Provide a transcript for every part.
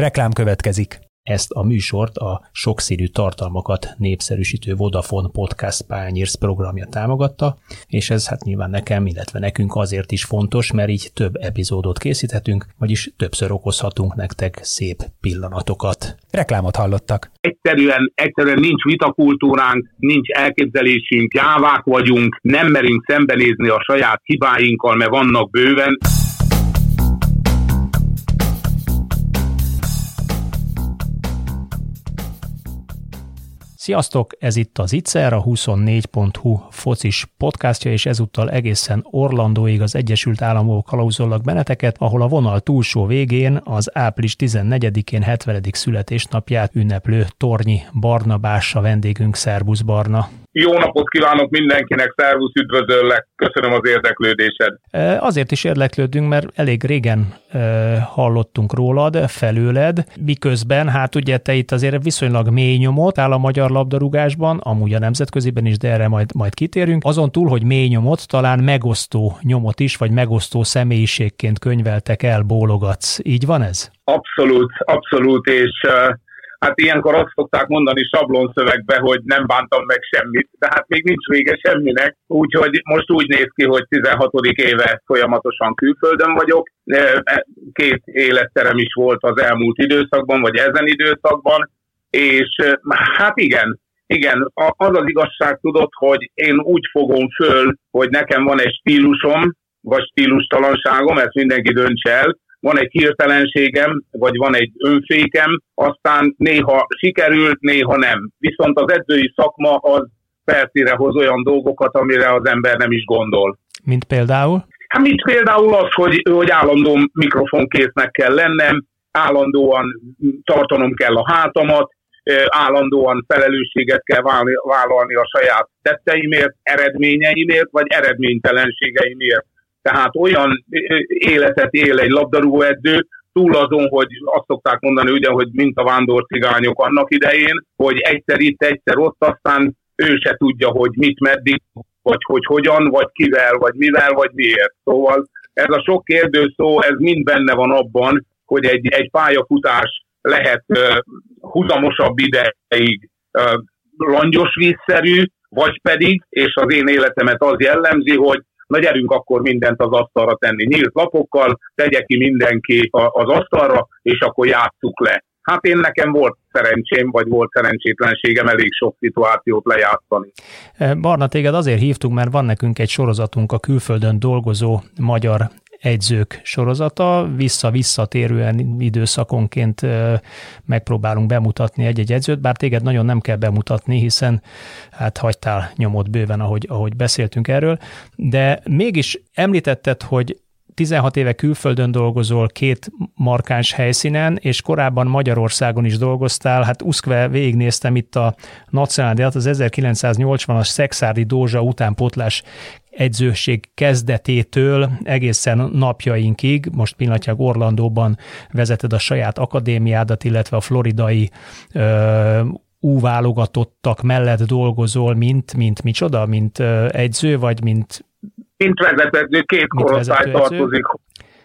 Reklám következik. Ezt a műsort a sokszínű tartalmakat népszerűsítő Vodafone Podcast Pányérsz programja támogatta, és ez hát nyilván nekem, illetve nekünk azért is fontos, mert így több epizódot készíthetünk, vagyis többször okozhatunk nektek szép pillanatokat. Reklámot hallottak. Egyszerűen, egyszerűen nincs vitakultúránk, nincs elképzelésünk, jávák vagyunk, nem merünk szembenézni a saját hibáinkkal, mert vannak bőven. Sziasztok, ez itt az Itzer, a 24.hu focis podcastja, és ezúttal egészen Orlandóig az Egyesült Államok kalauzollak benneteket, ahol a vonal túlsó végén az április 14-én 70. születésnapját ünneplő Tornyi Barnabás a vendégünk, Szerbusz Barna. Jó napot kívánok mindenkinek, szervusz, üdvözöllek, köszönöm az érdeklődésed. Azért is érdeklődünk, mert elég régen hallottunk rólad, felőled, miközben, hát ugye te itt azért viszonylag mély nyomot áll a magyar labdarúgásban, amúgy a nemzetköziben is, de erre majd, majd kitérünk. Azon túl, hogy mély nyomot, talán megosztó nyomot is, vagy megosztó személyiségként könyveltek el, bólogatsz. Így van ez? Abszolút, abszolút, és uh Hát ilyenkor azt szokták mondani sablonszövegbe, hogy nem bántam meg semmit, de hát még nincs vége semminek. Úgyhogy most úgy néz ki, hogy 16. éve folyamatosan külföldön vagyok. E, két életterem is volt az elmúlt időszakban, vagy ezen időszakban, és hát igen, igen, az az igazság tudod, hogy én úgy fogom föl, hogy nekem van egy stílusom, vagy stílustalanságom, ezt mindenki döntse el, van egy hirtelenségem, vagy van egy önfékem, aztán néha sikerült, néha nem. Viszont az edzői szakma az percére hoz olyan dolgokat, amire az ember nem is gondol. Mint például? Hát mint például az, hogy, hogy állandóan mikrofonkésznek kell lennem, állandóan tartanom kell a hátamat, állandóan felelősséget kell vállalni a saját tetteimért, eredményeimért, vagy eredménytelenségeimért. Tehát olyan életet él egy labdarúgóedző, túl azon, hogy azt szokták mondani ugye, hogy mint a vándorcigányok annak idején, hogy egyszer itt, egyszer ott, aztán ő se tudja, hogy mit, meddig, vagy hogy hogyan, vagy kivel, vagy mivel, vagy miért. Szóval ez a sok kérdőszó, ez mind benne van abban, hogy egy, egy pályafutás lehet uh, huzamosabb ideig uh, langyos vízszerű, vagy pedig, és az én életemet az jellemzi, hogy na gyerünk akkor mindent az asztalra tenni. Nyílt lapokkal, tegye ki mindenki az asztalra, és akkor játsszuk le. Hát én nekem volt szerencsém, vagy volt szerencsétlenségem elég sok szituációt lejátszani. Barna, téged azért hívtunk, mert van nekünk egy sorozatunk a külföldön dolgozó magyar egyzők sorozata, vissza-visszatérően időszakonként megpróbálunk bemutatni egy-egy edzőt, bár téged nagyon nem kell bemutatni, hiszen hát hagytál nyomot bőven, ahogy, ahogy beszéltünk erről, de mégis említetted, hogy 16 éve külföldön dolgozol két markáns helyszínen, és korábban Magyarországon is dolgoztál. Hát uszkve végignéztem itt a nacionáliát, az 1980-as Szexárdi Dózsa utánpotlás edzőség kezdetétől egészen napjainkig, most pillanatnyilag Orlandóban vezeted a saját akadémiádat, illetve a floridai ö, válogatottak mellett dolgozol, mint, mint micsoda, mint egyző, vagy mint... Mint vezető, két mint korosztály tartozik.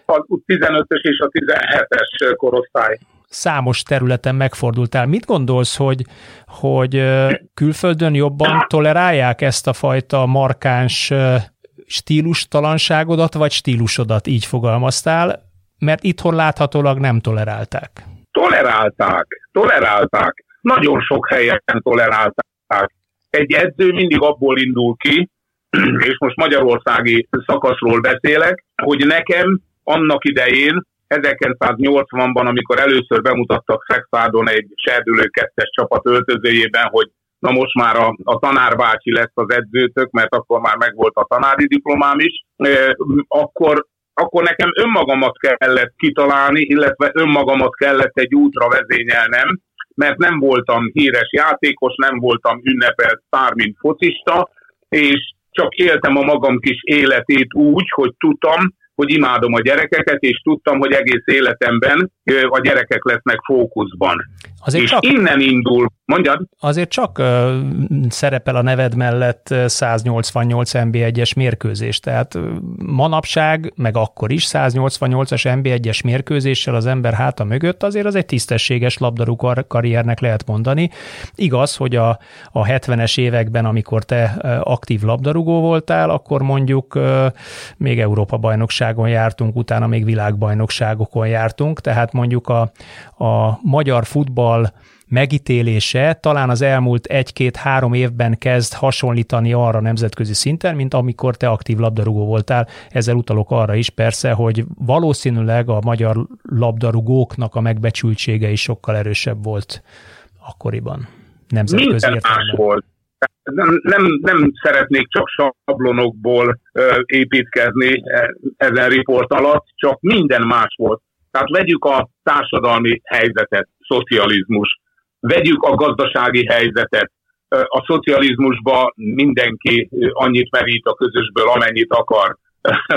A 15-ös és a 17-es korosztály számos területen megfordultál. Mit gondolsz, hogy, hogy külföldön jobban tolerálják ezt a fajta markáns stílustalanságodat, vagy stílusodat, így fogalmaztál, mert itthon láthatólag nem tolerálták. Tolerálták, tolerálták. Nagyon sok helyen tolerálták. Egy edző mindig abból indul ki, és most magyarországi szakaszról beszélek, hogy nekem annak idején 1980-ban, amikor először bemutattak Szexádon egy serdülő kettes csapat öltözőjében, hogy na most már a, a tanárbácsi lesz az edzőtök, mert akkor már megvolt a tanári diplomám is, akkor, akkor nekem önmagamat kellett kitalálni, illetve önmagamat kellett egy útra vezényelnem, mert nem voltam híres játékos, nem voltam ünnepelt szár, mint focista, és csak éltem a magam kis életét úgy, hogy tudtam, hogy imádom a gyerekeket, és tudtam, hogy egész életemben a gyerekek lesznek fókuszban. Azért és csak, innen indul, mondjad? Azért csak uh, szerepel a neved mellett 188 NB1-es mérkőzés, tehát manapság, meg akkor is 188-as NB1-es mérkőzéssel az ember háta mögött azért az egy tisztességes labdarúgó karriernek lehet mondani. Igaz, hogy a, a 70-es években, amikor te aktív labdarúgó voltál, akkor mondjuk uh, még Európa-bajnokságon jártunk, utána még világbajnokságokon jártunk, tehát mondjuk a, a magyar futball megítélése talán az elmúlt egy-két-három évben kezd hasonlítani arra nemzetközi szinten, mint amikor te aktív labdarúgó voltál. Ezzel utalok arra is persze, hogy valószínűleg a magyar labdarúgóknak a megbecsültsége is sokkal erősebb volt akkoriban. Nemzetközi Minden értelemben. más volt. Nem, nem, nem szeretnék csak sablonokból ö, építkezni e, ezen riport alatt, csak minden más volt. Tehát vegyük a társadalmi helyzetet, szocializmus, vegyük a gazdasági helyzetet. A szocializmusba mindenki annyit merít a közösből, amennyit akar.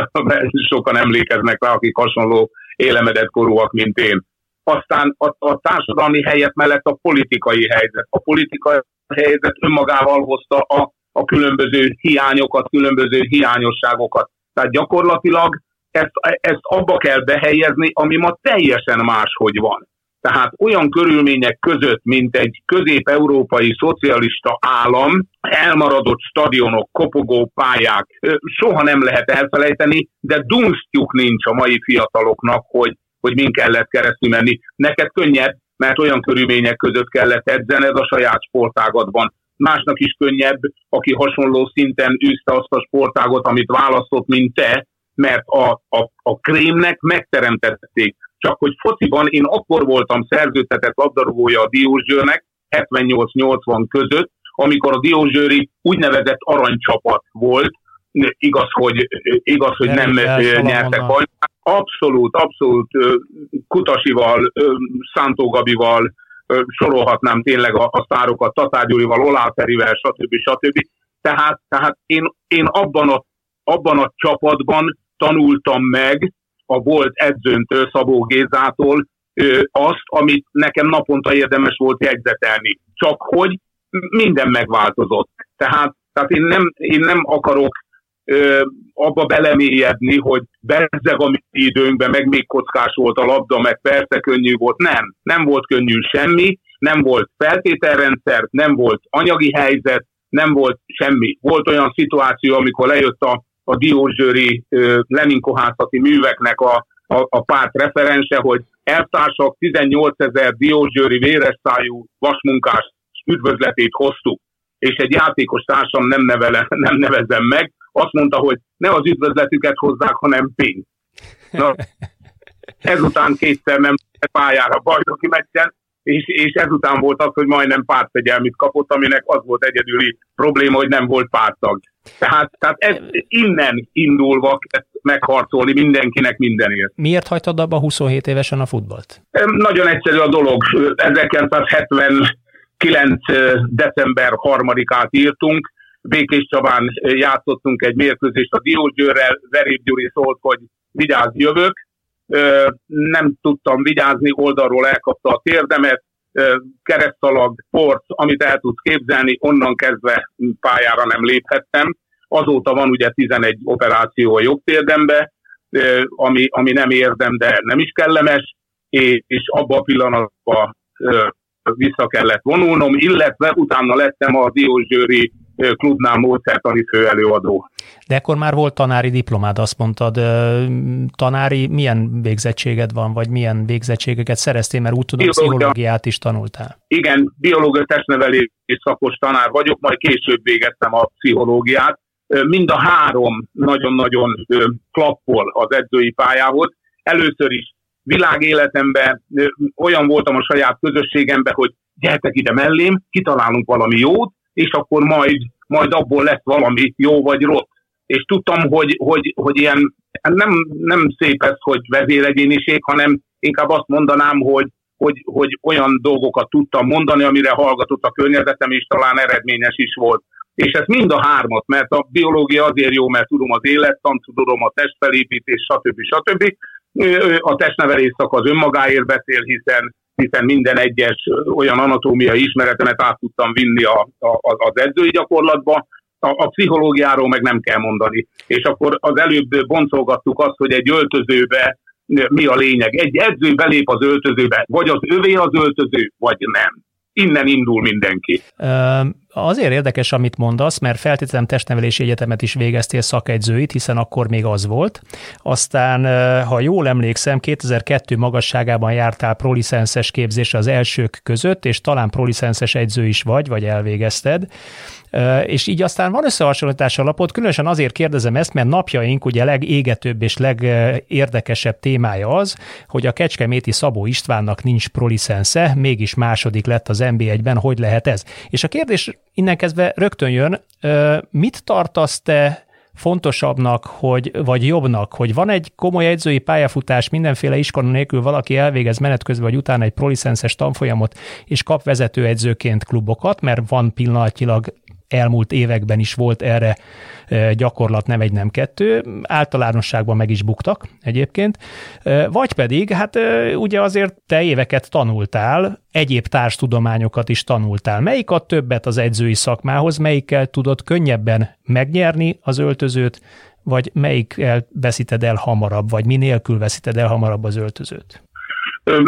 Sokan emlékeznek rá, akik hasonló élemedett korúak, mint én. Aztán a, a társadalmi helyet mellett a politikai helyzet. A politikai helyzet önmagával hozta a, a különböző hiányokat, különböző hiányosságokat. Tehát gyakorlatilag ezt, ezt abba kell behelyezni, ami ma teljesen máshogy van. Tehát olyan körülmények között, mint egy közép-európai szocialista állam, elmaradott stadionok, kopogó pályák, soha nem lehet elfelejteni, de dunsztjuk nincs a mai fiataloknak, hogy, hogy min kellett keresztül menni. Neked könnyebb, mert olyan körülmények között kellett edzened a saját sportágatban. Másnak is könnyebb, aki hasonló szinten űzte azt a sportágot, amit választott, mint te, mert a, a, a krémnek megteremtették. Csak hogy fociban én akkor voltam szerződtetett labdarúgója a Diósgyőrnek, 78-80 között, amikor a Diósgyőri úgynevezett aranycsapat volt, igaz, hogy, igaz, hogy nem, nem nyertek bajnok. Abszolút, abszolút Kutasival, Szántó Gabival, sorolhatnám tényleg a, a sztárokat, Tatár Gyurival, Oláferivel, stb. stb. Tehát, tehát én, én abban, a, abban a csapatban tanultam meg a volt edzőntől, Szabó Gézától azt, amit nekem naponta érdemes volt jegyzetelni. Csak hogy minden megváltozott. Tehát, tehát én, nem, én nem akarok ö, abba belemélyedni, hogy bezzeg a mi időnkben, meg még kockás volt a labda, meg persze könnyű volt. Nem, nem volt könnyű semmi, nem volt feltételrendszer, nem volt anyagi helyzet, nem volt semmi. Volt olyan szituáció, amikor lejött a a diózsőri Leninkohászati műveknek a, a, a párt referense, hogy eltársak 18 ezer diózsőri véresszájú vasmunkás üdvözletét hoztuk, és egy játékos társam nem, nevele, nem nevezem meg, azt mondta, hogy ne az üdvözletüket hozzák, hanem pénzt. Na, ezután kétszer nem pályára bajnoki meccsen, és, és ezután volt az, hogy majdnem pártfegyelmit kapott, aminek az volt egyedüli probléma, hogy nem volt pártag. Tehát, tehát ez innen indulva megharcolni mindenkinek mindenért. Miért hagytad abba 27 évesen a futballt? Nagyon egyszerű a dolog. 1979. december 3-át írtunk, Békés Csabán játszottunk egy mérkőzést a Diósgyőrrel, Veréb Gyuri szólt, hogy vigyázz, jövök. Nem tudtam vigyázni, oldalról elkapta a térdemet, keresztalag, port, amit el tudsz képzelni, onnan kezdve pályára nem léphettem. Azóta van ugye 11 operáció a jogtérdembe, ami, ami nem érdem, de nem is kellemes, és abba a pillanatban vissza kellett vonulnom, illetve utána lettem a Diósgyőri klubnál módszertani főelőadó. De akkor már volt tanári diplomád, azt mondtad. Tanári milyen végzettséged van, vagy milyen végzettségeket szereztél, mert úgy tudom, Biológia. pszichológiát is tanultál. Igen, biológia testnevelés szakos tanár vagyok, majd később végeztem a pszichológiát. Mind a három nagyon-nagyon klappol az edzői pályához. Először is világéletemben olyan voltam a saját közösségemben, hogy gyertek ide mellém, kitalálunk valami jót, és akkor majd, majd abból lesz valami jó vagy rossz. És tudtam, hogy, hogy, hogy ilyen nem, nem szép ez, hogy vezéregyéniség, hanem inkább azt mondanám, hogy, hogy, hogy olyan dolgokat tudtam mondani, amire hallgatott a környezetem, és talán eredményes is volt. És ez mind a hármat, mert a biológia azért jó, mert tudom az élettan, tudom a testfelépítés, stb. stb. A testnevelés szak az önmagáért beszél, hiszen hiszen minden egyes olyan anatómiai ismeretemet át tudtam vinni a, a, az edzői gyakorlatba, a, a pszichológiáról meg nem kell mondani. És akkor az előbb boncolgattuk azt, hogy egy öltözőbe mi a lényeg. Egy edző belép az öltözőbe, vagy az övé az öltöző, vagy nem. Innen indul mindenki. Azért érdekes, amit mondasz, mert feltétlenül testnevelési egyetemet is végeztél szakegyzőit, hiszen akkor még az volt. Aztán, ha jól emlékszem, 2002 magasságában jártál prolicenszes képzésre az elsők között, és talán prolicenszes egyző is vagy, vagy elvégezted. És így aztán van összehasonlítás alapot, különösen azért kérdezem ezt, mert napjaink ugye legégetőbb és legérdekesebb témája az, hogy a Kecskeméti Szabó Istvánnak nincs prolicensze, mégis második lett az NB1-ben, hogy lehet ez? És a kérdés innen kezdve rögtön jön, mit tartasz te fontosabbnak, hogy, vagy jobbnak, hogy van egy komoly edzői pályafutás, mindenféle iskola nélkül valaki elvégez menet közben, vagy utána egy prolicenses tanfolyamot, és kap vezetőedzőként klubokat, mert van pillanatilag elmúlt években is volt erre gyakorlat, nem egy, nem kettő, általánosságban meg is buktak egyébként, vagy pedig, hát ugye azért te éveket tanultál, egyéb társtudományokat is tanultál. Melyik a többet az edzői szakmához, melyikkel tudod könnyebben megnyerni az öltözőt, vagy melyikkel veszíted el hamarabb, vagy minélkül veszíted el hamarabb az öltözőt?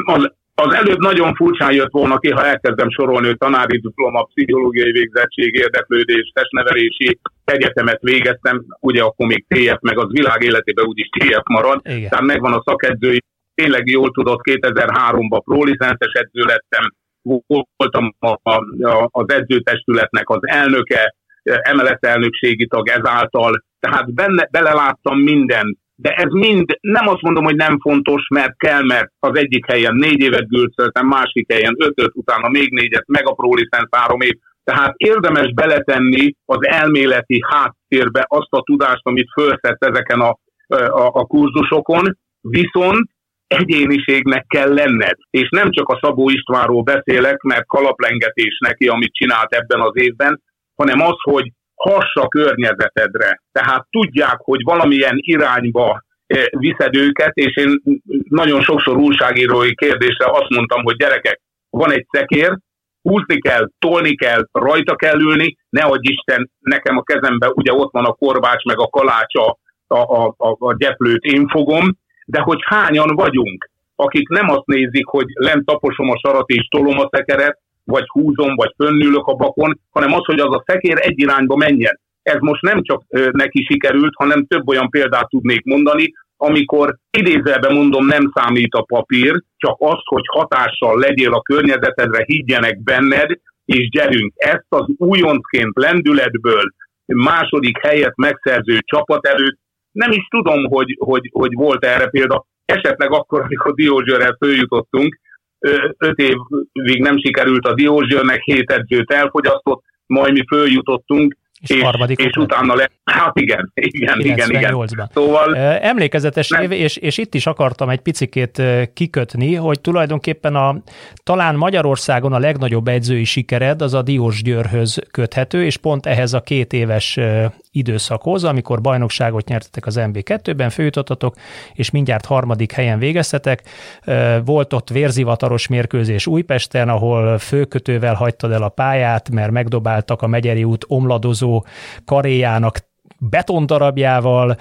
Az az előbb nagyon furcsán jött volna ki, ha elkezdem sorolni, hogy tanári diploma, pszichológiai végzettség, érdeklődés, testnevelési egyetemet végeztem, ugye akkor még TF, meg az világ életében úgyis TF marad, Igen. tehát megvan a szakedzői, tényleg jól tudott, 2003-ban prolicences edző lettem, voltam a, a, az edzőtestületnek az elnöke, emeletelnökségi tag ezáltal, tehát benne, beleláttam minden de ez mind, nem azt mondom, hogy nem fontos, mert kell, mert az egyik helyen négy évet gülcöltem, másik helyen ötöt, utána még négyet, meg a ProLicense három év. Tehát érdemes beletenni az elméleti háttérbe azt a tudást, amit fölszett ezeken a, a, a kurzusokon, viszont egyéniségnek kell lenned. És nem csak a Szabó Istvánról beszélek, mert kalaplengetés neki, amit csinált ebben az évben, hanem az, hogy hassa környezetedre. Tehát tudják, hogy valamilyen irányba eh, viszed őket, és én nagyon sokszor újságírói kérdésre azt mondtam, hogy gyerekek, van egy szekér, húzni kell, tolni kell, rajta kell ülni, ne adj Isten, nekem a kezembe ugye ott van a korbács, meg a kalács, a, a, a, a gyeplőt én fogom, de hogy hányan vagyunk, akik nem azt nézik, hogy lent taposom a sarat és tolom a szekeret, vagy húzom, vagy fönnülök a bakon, hanem az, hogy az a szekér egy irányba menjen. Ez most nem csak neki sikerült, hanem több olyan példát tudnék mondani, amikor idézelbe mondom, nem számít a papír, csak az, hogy hatással legyél a környezetedre, higgyenek benned, és gyerünk. Ezt az újoncként lendületből második helyet megszerző csapat előtt nem is tudom, hogy, hogy, hogy volt erre példa. Esetleg akkor, amikor Diózsőrrel följutottunk, öt évig nem sikerült a Diózsőrnek, hét edzőt elfogyasztott, majd mi följutottunk, és, és, és utána le, hát igen, igen, igen, igen. Szóval... Emlékezetes nem. év, és, és itt is akartam egy picikét kikötni, hogy tulajdonképpen a talán Magyarországon a legnagyobb edzői sikered az a Diós Győrhöz köthető, és pont ehhez a két éves időszakhoz, amikor bajnokságot nyertetek az MB2-ben, főjutottatok, és mindjárt harmadik helyen végeztetek. Volt ott vérzivataros mérkőzés Újpesten, ahol főkötővel hagytad el a pályát, mert megdobáltak a Megyeri út omladozó karéjának betondarabjával,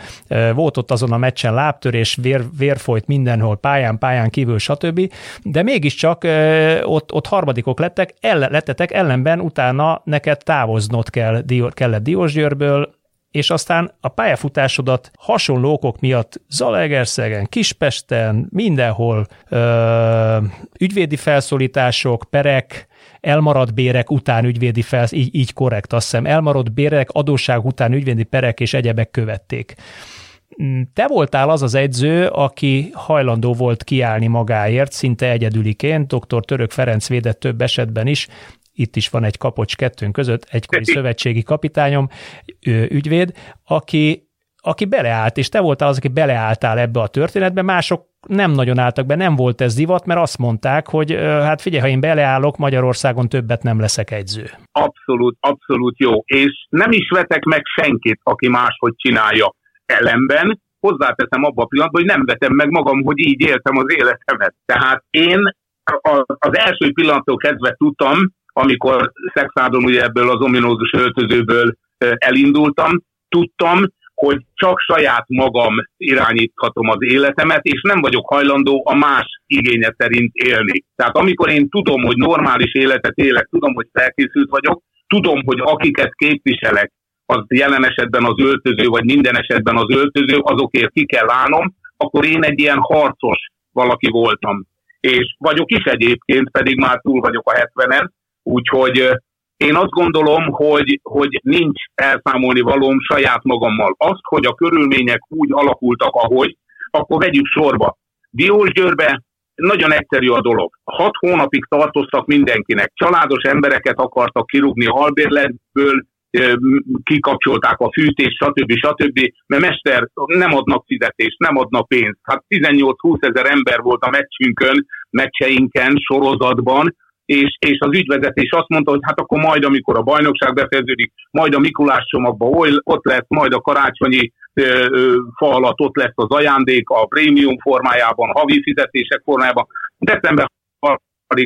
volt ott azon a meccsen lábtörés, vér, vér folyt mindenhol, pályán, pályán kívül, stb. De mégiscsak ott, ott harmadikok lettek, ellen, lettetek, ellenben utána neked távoznod kell, kellett Diósgyőrből, és aztán a pályafutásodat hasonló miatt Zalaegerszegen, Kispesten, mindenhol ügyvédi felszólítások, perek, elmaradt bérek után ügyvédi felsz, így, így korrekt, azt hiszem, elmaradt bérek, adósság után ügyvédi perek és egyebek követték. Mm, te voltál az az edző, aki hajlandó volt kiállni magáért, szinte egyedüliként, dr. Török Ferenc védett több esetben is, itt is van egy kapocs kettőnk között, egykori szövetségi kapitányom, ügyvéd, aki, aki beleállt, és te voltál az, aki beleálltál ebbe a történetbe, mások nem nagyon álltak be, nem volt ez divat, mert azt mondták, hogy hát figyelj, ha én beleállok, Magyarországon többet nem leszek egyző. Abszolút, abszolút jó, és nem is vetek meg senkit, aki máshogy csinálja. Ellenben hozzáteszem abban a pillanatban, hogy nem vetem meg magam, hogy így éltem az életemet. Tehát én az első pillanattól kezdve tudtam, amikor szexádon ugye ebből az ominózus öltözőből elindultam, tudtam, hogy csak saját magam irányíthatom az életemet, és nem vagyok hajlandó a más igénye szerint élni. Tehát amikor én tudom, hogy normális életet élek, tudom, hogy felkészült vagyok, tudom, hogy akiket képviselek, az jelen esetben az öltöző, vagy minden esetben az öltöző, azokért ki kell állnom, akkor én egy ilyen harcos valaki voltam. És vagyok is egyébként, pedig már túl vagyok a 70-en, úgyhogy én azt gondolom, hogy, hogy nincs elszámolni valóm saját magammal. Azt, hogy a körülmények úgy alakultak, ahogy, akkor vegyük sorba. Diósgyőrbe nagyon egyszerű a dolog. Hat hónapig tartoztak mindenkinek. Családos embereket akartak kirúgni albérletből, kikapcsolták a fűtést, stb. stb. Mert mester nem adnak fizetést, nem adnak pénzt. Hát 18-20 ezer ember volt a meccsünkön, meccseinken, sorozatban, és, és az ügyvezetés azt mondta, hogy hát akkor majd, amikor a bajnokság befejeződik, majd a Mikulás csomagban ott lesz, majd a karácsonyi fa alatt ott lesz az ajándék a prémium formájában, havi fizetések formájában. December 3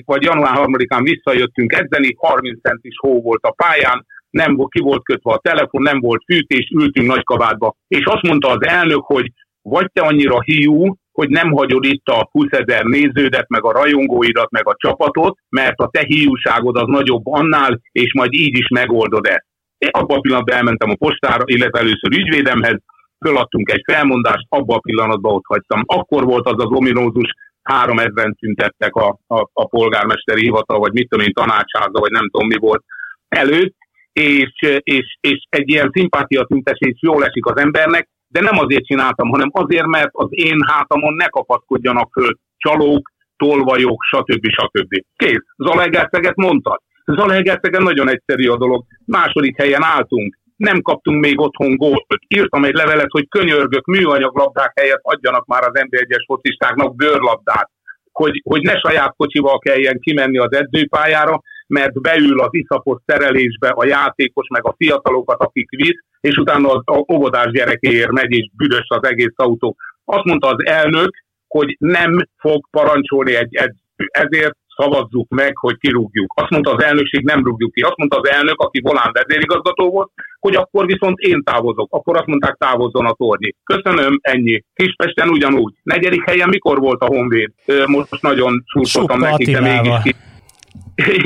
vagy január 3-án visszajöttünk edzeni, 30 centis hó volt a pályán, nem volt, ki volt kötve a telefon, nem volt fűtés, ültünk nagykabátba. És azt mondta az elnök, hogy vagy te annyira hiú, hogy nem hagyod itt a 20 ezer néződet, meg a rajongóidat, meg a csapatot, mert a te hiúságod az nagyobb annál, és majd így is megoldod ezt. Én abban a pillanatban elmentem a postára, illetve először ügyvédemhez, föladtunk egy felmondást, abban a pillanatban ott hagytam. Akkor volt az az ominózus, három ezeren tüntettek a, a, a polgármesteri hivatal, vagy mit tudom én, tanácsáza, vagy nem tudom mi volt előtt, és, és, és egy ilyen szimpátia tüntetés jól esik az embernek, de nem azért csináltam, hanem azért, mert az én hátamon ne kapaszkodjanak föl csalók, tolvajok, stb. stb. Kész. Zalaegerszeget mondtad. Zalaegerszegen nagyon egyszerű a dolog. Második helyen álltunk. Nem kaptunk még otthon gólt. Írtam egy levelet, hogy könyörgök, műanyag labdák helyett adjanak már az NB1-es focistáknak bőrlabdát. Hogy, hogy ne saját kocsival kelljen kimenni az edzőpályára, mert beül az iszapos szerelésbe a játékos, meg a fiatalokat, akik visz, és utána az óvodás gyerekéért megy, és büdös az egész autó. Azt mondta az elnök, hogy nem fog parancsolni egy edző. Ezért szavazzuk meg, hogy kirúgjuk. Azt mondta az elnökség, nem rúgjuk ki. Azt mondta az elnök, aki volán vezérigazgató volt, hogy akkor viszont én távozok. Akkor azt mondták, távozzon a tornyi. Köszönöm, ennyi. Kispesten ugyanúgy. Negyedik helyen mikor volt a Honvéd? Most nagyon szurkoltam nekik, de mégis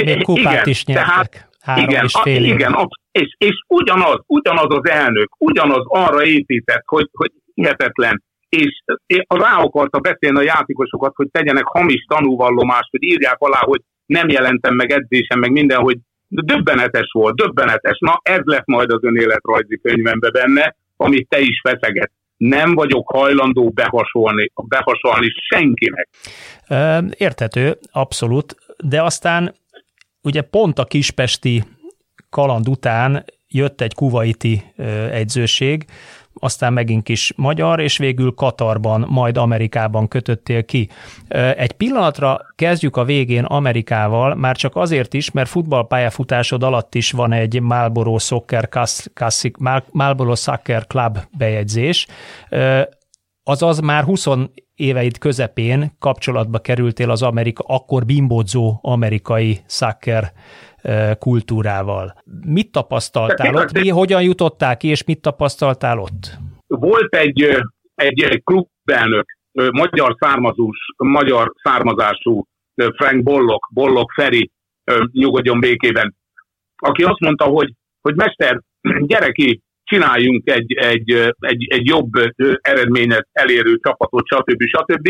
még kupát igen, is nyertek. Tehát, Három igen, és fél a, igen, a, és, és ugyanaz, ugyanaz az elnök, ugyanaz arra épített, hogy, hogy hihetetlen, és rá akarta beszélni a játékosokat, hogy tegyenek hamis tanúvallomást, hogy írják alá, hogy nem jelentem meg edzésem, meg minden, hogy döbbenetes volt, döbbenetes. Na, ez lett majd az önéletrajzi könyvembe benne, amit te is feszeget. Nem vagyok hajlandó behasolni, behasolni senkinek. Érthető, abszolút de aztán ugye pont a kispesti kaland után jött egy kuvaiti egyzőség, aztán megint kis magyar, és végül Katarban, majd Amerikában kötöttél ki. Egy pillanatra kezdjük a végén Amerikával, már csak azért is, mert futballpályafutásod alatt is van egy Marlboro Soccer, Classic, Marlboro Soccer Club bejegyzés, azaz már 20 éveid közepén kapcsolatba kerültél az Amerika, akkor bimbódzó amerikai szakker kultúrával. Mit tapasztaltál ott? Mi, hogyan jutottál ki, és mit tapasztaltál ott? Volt egy, egy, egy klubelnök, magyar származós, magyar származású Frank Bollok, Bollok Feri, nyugodjon békében, aki azt mondta, hogy, hogy mester, gyere ki, csináljunk egy, egy, egy, egy jobb eredményet elérő csapatot, stb. stb.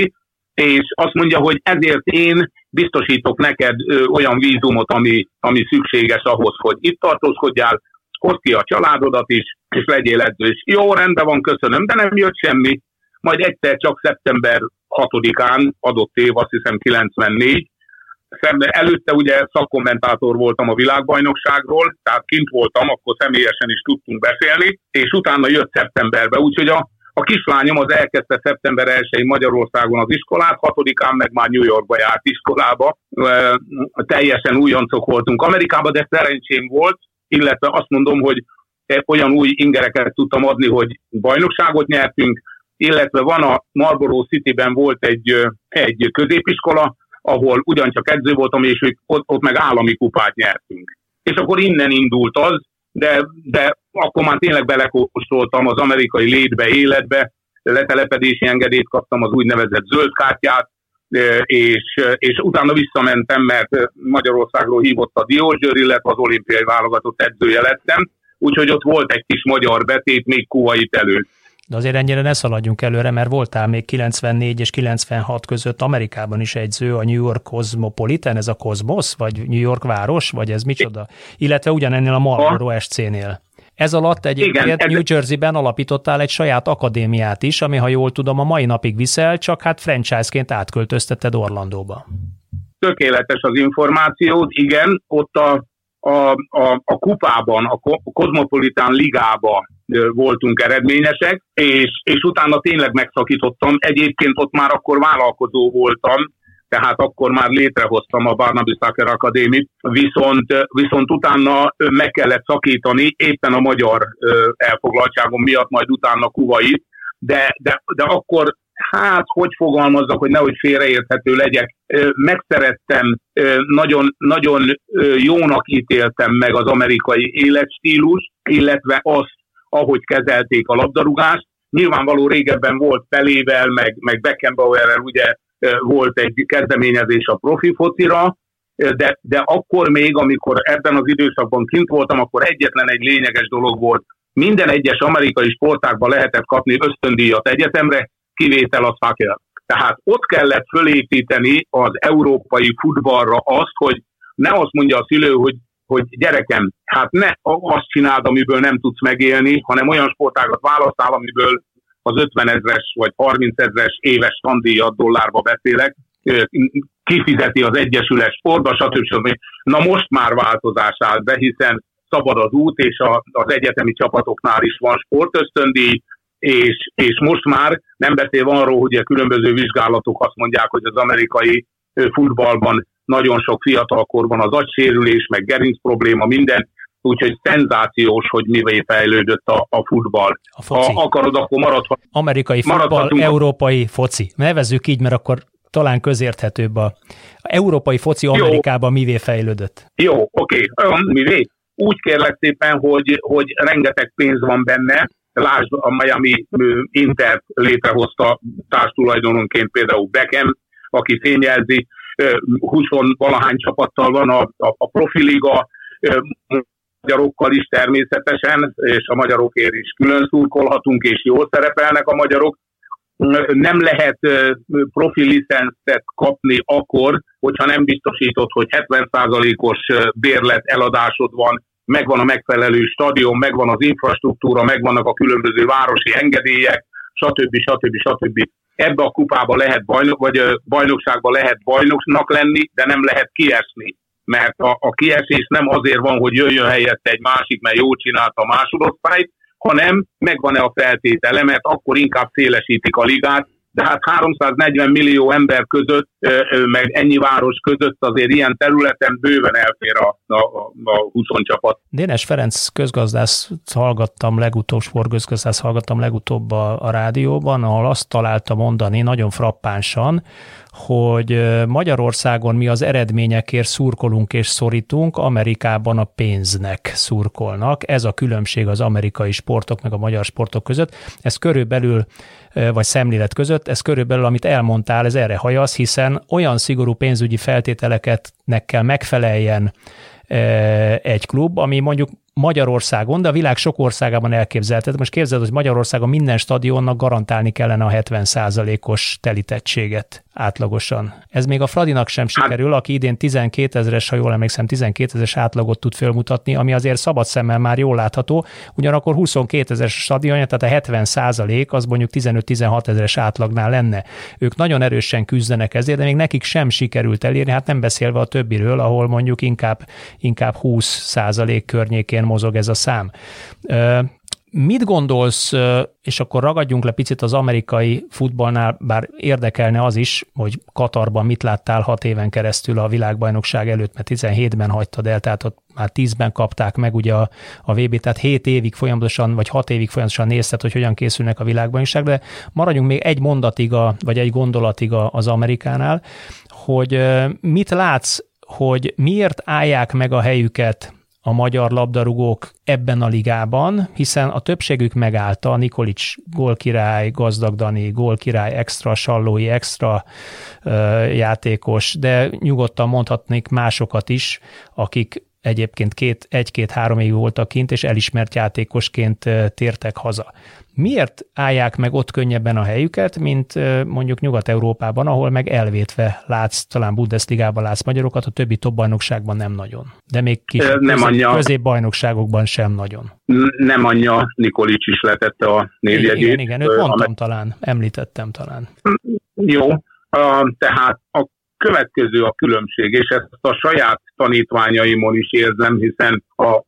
És azt mondja, hogy ezért én biztosítok neked olyan vízumot, ami, ami szükséges ahhoz, hogy itt tartózkodjál, hozd ki a családodat is, és legyél edző. És jó, rendben van, köszönöm, de nem jött semmi. Majd egyszer csak szeptember 6-án, adott év, azt hiszem 94, szemben előtte ugye szakkommentátor voltam a világbajnokságról, tehát kint voltam, akkor személyesen is tudtunk beszélni, és utána jött szeptemberbe, úgyhogy a, a kislányom az elkezdte szeptember 1-én Magyarországon az iskolát, 6-án meg már New Yorkba járt iskolába, e, teljesen újoncok voltunk. Amerikában, de szerencsém volt, illetve azt mondom, hogy olyan új ingereket tudtam adni, hogy bajnokságot nyertünk, illetve van a Marlborough City-ben volt egy, egy középiskola, ahol ugyancsak edző voltam, és ott, ott meg állami kupát nyertünk. És akkor innen indult az, de, de akkor már tényleg belekóstoltam az amerikai létbe, életbe, letelepedési engedélyt kaptam, az úgynevezett zöld kártyát, és, és utána visszamentem, mert Magyarországról hívott a Diózsőr, illetve az olimpiai válogatott edzője lettem, úgyhogy ott volt egy kis magyar betét még Kuwait előtt. De azért ennyire ne szaladjunk előre, mert voltál még 94 és 96 között Amerikában is egyző, a New York Cosmopolitan, ez a Cosmos, vagy New York város, vagy ez micsoda? Illetve ugyanennél a Marlboro SC-nél. Ez alatt egyébként Igen, New Jersey-ben alapítottál egy saját akadémiát is, ami, ha jól tudom, a mai napig viszel, csak hát franchise-ként átköltöztetted Orlandóba. Tökéletes az információt, igen, ott a, a, a, a kupában, a Cosmopolitan ligában voltunk eredményesek, és, és utána tényleg megszakítottam. Egyébként ott már akkor vállalkozó voltam, tehát akkor már létrehoztam a Barnaby Soccer Akadémit, viszont, viszont utána meg kellett szakítani, éppen a magyar elfoglaltságom miatt, majd utána Kuwait, de, de, de akkor hát hogy fogalmazzak, hogy nehogy félreérthető legyek, megszerettem, nagyon, nagyon jónak ítéltem meg az amerikai életstílus, illetve azt, ahogy kezelték a labdarúgást. Nyilvánvaló régebben volt Pelével, meg, meg Beckenbauerrel ugye volt egy kezdeményezés a profi focira, de, de akkor még, amikor ebben az időszakban kint voltam, akkor egyetlen egy lényeges dolog volt. Minden egyes amerikai sportákban lehetett kapni ösztöndíjat egyetemre, kivétel a szakel. Tehát ott kellett fölépíteni az európai futballra azt, hogy ne azt mondja a szülő, hogy, hogy gyerekem, hát ne azt csináld, amiből nem tudsz megélni, hanem olyan sportágat választál, amiből az 50 ezres vagy 30 ezres éves tandíjat dollárba beszélek, kifizeti az Egyesület sportba, stb. stb. Na most már változás állt be, hiszen szabad az út, és a, az egyetemi csapatoknál is van sportösztöndíj, és, és most már nem beszél arról, hogy a különböző vizsgálatok azt mondják, hogy az amerikai futballban nagyon sok fiatalkorban az agysérülés, meg gerinc probléma, minden, úgyhogy szenzációs, hogy mivé fejlődött a, a futball. A foci. Ha akarod, akkor maradhat. Amerikai futball, európai foci. Nevezzük így, mert akkor talán közérthetőbb a, a európai foci Amerikában mivé fejlődött. Jó, oké. Okay. Mivé? Úgy kérlek szépen, hogy, hogy rengeteg pénz van benne, Lásd, a Miami Inter létrehozta társtulajdononként például Beckham, aki fényjelzi, 20 valahány csapattal van a, a, a profiliga, magyarokkal is természetesen, és a magyarokért is külön szurkolhatunk, és jól szerepelnek a magyarok. Nem lehet profi licenszet kapni akkor, hogyha nem biztosított, hogy 70%-os bérlet eladásod van, megvan a megfelelő stadion, megvan az infrastruktúra, megvannak a különböző városi engedélyek, stb. stb. stb. Ebbe a kupába lehet bajnok, vagy bajnokságba lehet bajnoknak lenni, de nem lehet kiesni. Mert a, a kiesés nem azért van, hogy jöjjön helyette egy másik, mert jól csinálta a másodosztályt, hanem megvan-e a feltétele, mert akkor inkább szélesítik a ligát, de hát 340 millió ember között, meg ennyi város között azért ilyen területen bőven elfér a, a, a 20 csapat. Dénes Ferenc közgazdász hallgattam legutóbb, sportgazdász hallgattam legutóbb a, a rádióban, ahol azt találta mondani nagyon frappánsan, hogy Magyarországon mi az eredményekért szurkolunk és szorítunk, Amerikában a pénznek szurkolnak. Ez a különbség az amerikai sportok meg a magyar sportok között. Ez körülbelül vagy szemlélet között, ez körülbelül, amit elmondtál, ez erre hajasz, hiszen olyan szigorú pénzügyi feltételeket kell megfeleljen egy klub, ami mondjuk Magyarországon, de a világ sok országában elképzelhető. Most képzeld, hogy Magyarországon minden stadionnak garantálni kellene a 70%-os telítettséget átlagosan. Ez még a Fradinak sem sikerül, aki idén 12 ezeres, ha jól emlékszem, 12 ezeres átlagot tud fölmutatni, ami azért szabad szemmel már jól látható, ugyanakkor 22 ezeres stadionja, tehát a 70 százalék az mondjuk 15-16 ezeres átlagnál lenne. Ők nagyon erősen küzdenek ezért, de még nekik sem sikerült elérni, hát nem beszélve a többiről, ahol mondjuk inkább, inkább 20 százalék környékén mozog ez a szám. Mit gondolsz, és akkor ragadjunk le picit az amerikai futballnál, bár érdekelne az is, hogy Katarban mit láttál hat éven keresztül a világbajnokság előtt, mert 17-ben hagytad el, tehát ott már 10-ben kapták meg ugye a, a VB, tehát 7 évig folyamatosan, vagy 6 évig folyamatosan nézted, hogy hogyan készülnek a világbajnokság, de maradjunk még egy mondatig, a, vagy egy gondolatig az Amerikánál, hogy mit látsz, hogy miért állják meg a helyüket a magyar labdarúgók ebben a ligában, hiszen a többségük megállta, Nikolics gólkirály, Gazdag Dani, gólkirály, extra sallói, extra ö, játékos, de nyugodtan mondhatnék másokat is, akik egyébként két, egy-két-három év voltak kint, és elismert játékosként tértek haza. Miért állják meg ott könnyebben a helyüket, mint mondjuk Nyugat-Európában, ahol meg elvétve látsz, talán Bundesligában látsz magyarokat, a többi top bajnokságban nem nagyon. De még kis nem közép, középbajnokságokban sem nagyon. Nem anyja, Nikolics is letette a névjegyét. Igen, igen, őt mondtam amely... talán, említettem talán. Jó, tehát a következő a különbség, és ezt a saját tanítványaimon is érzem, hiszen a,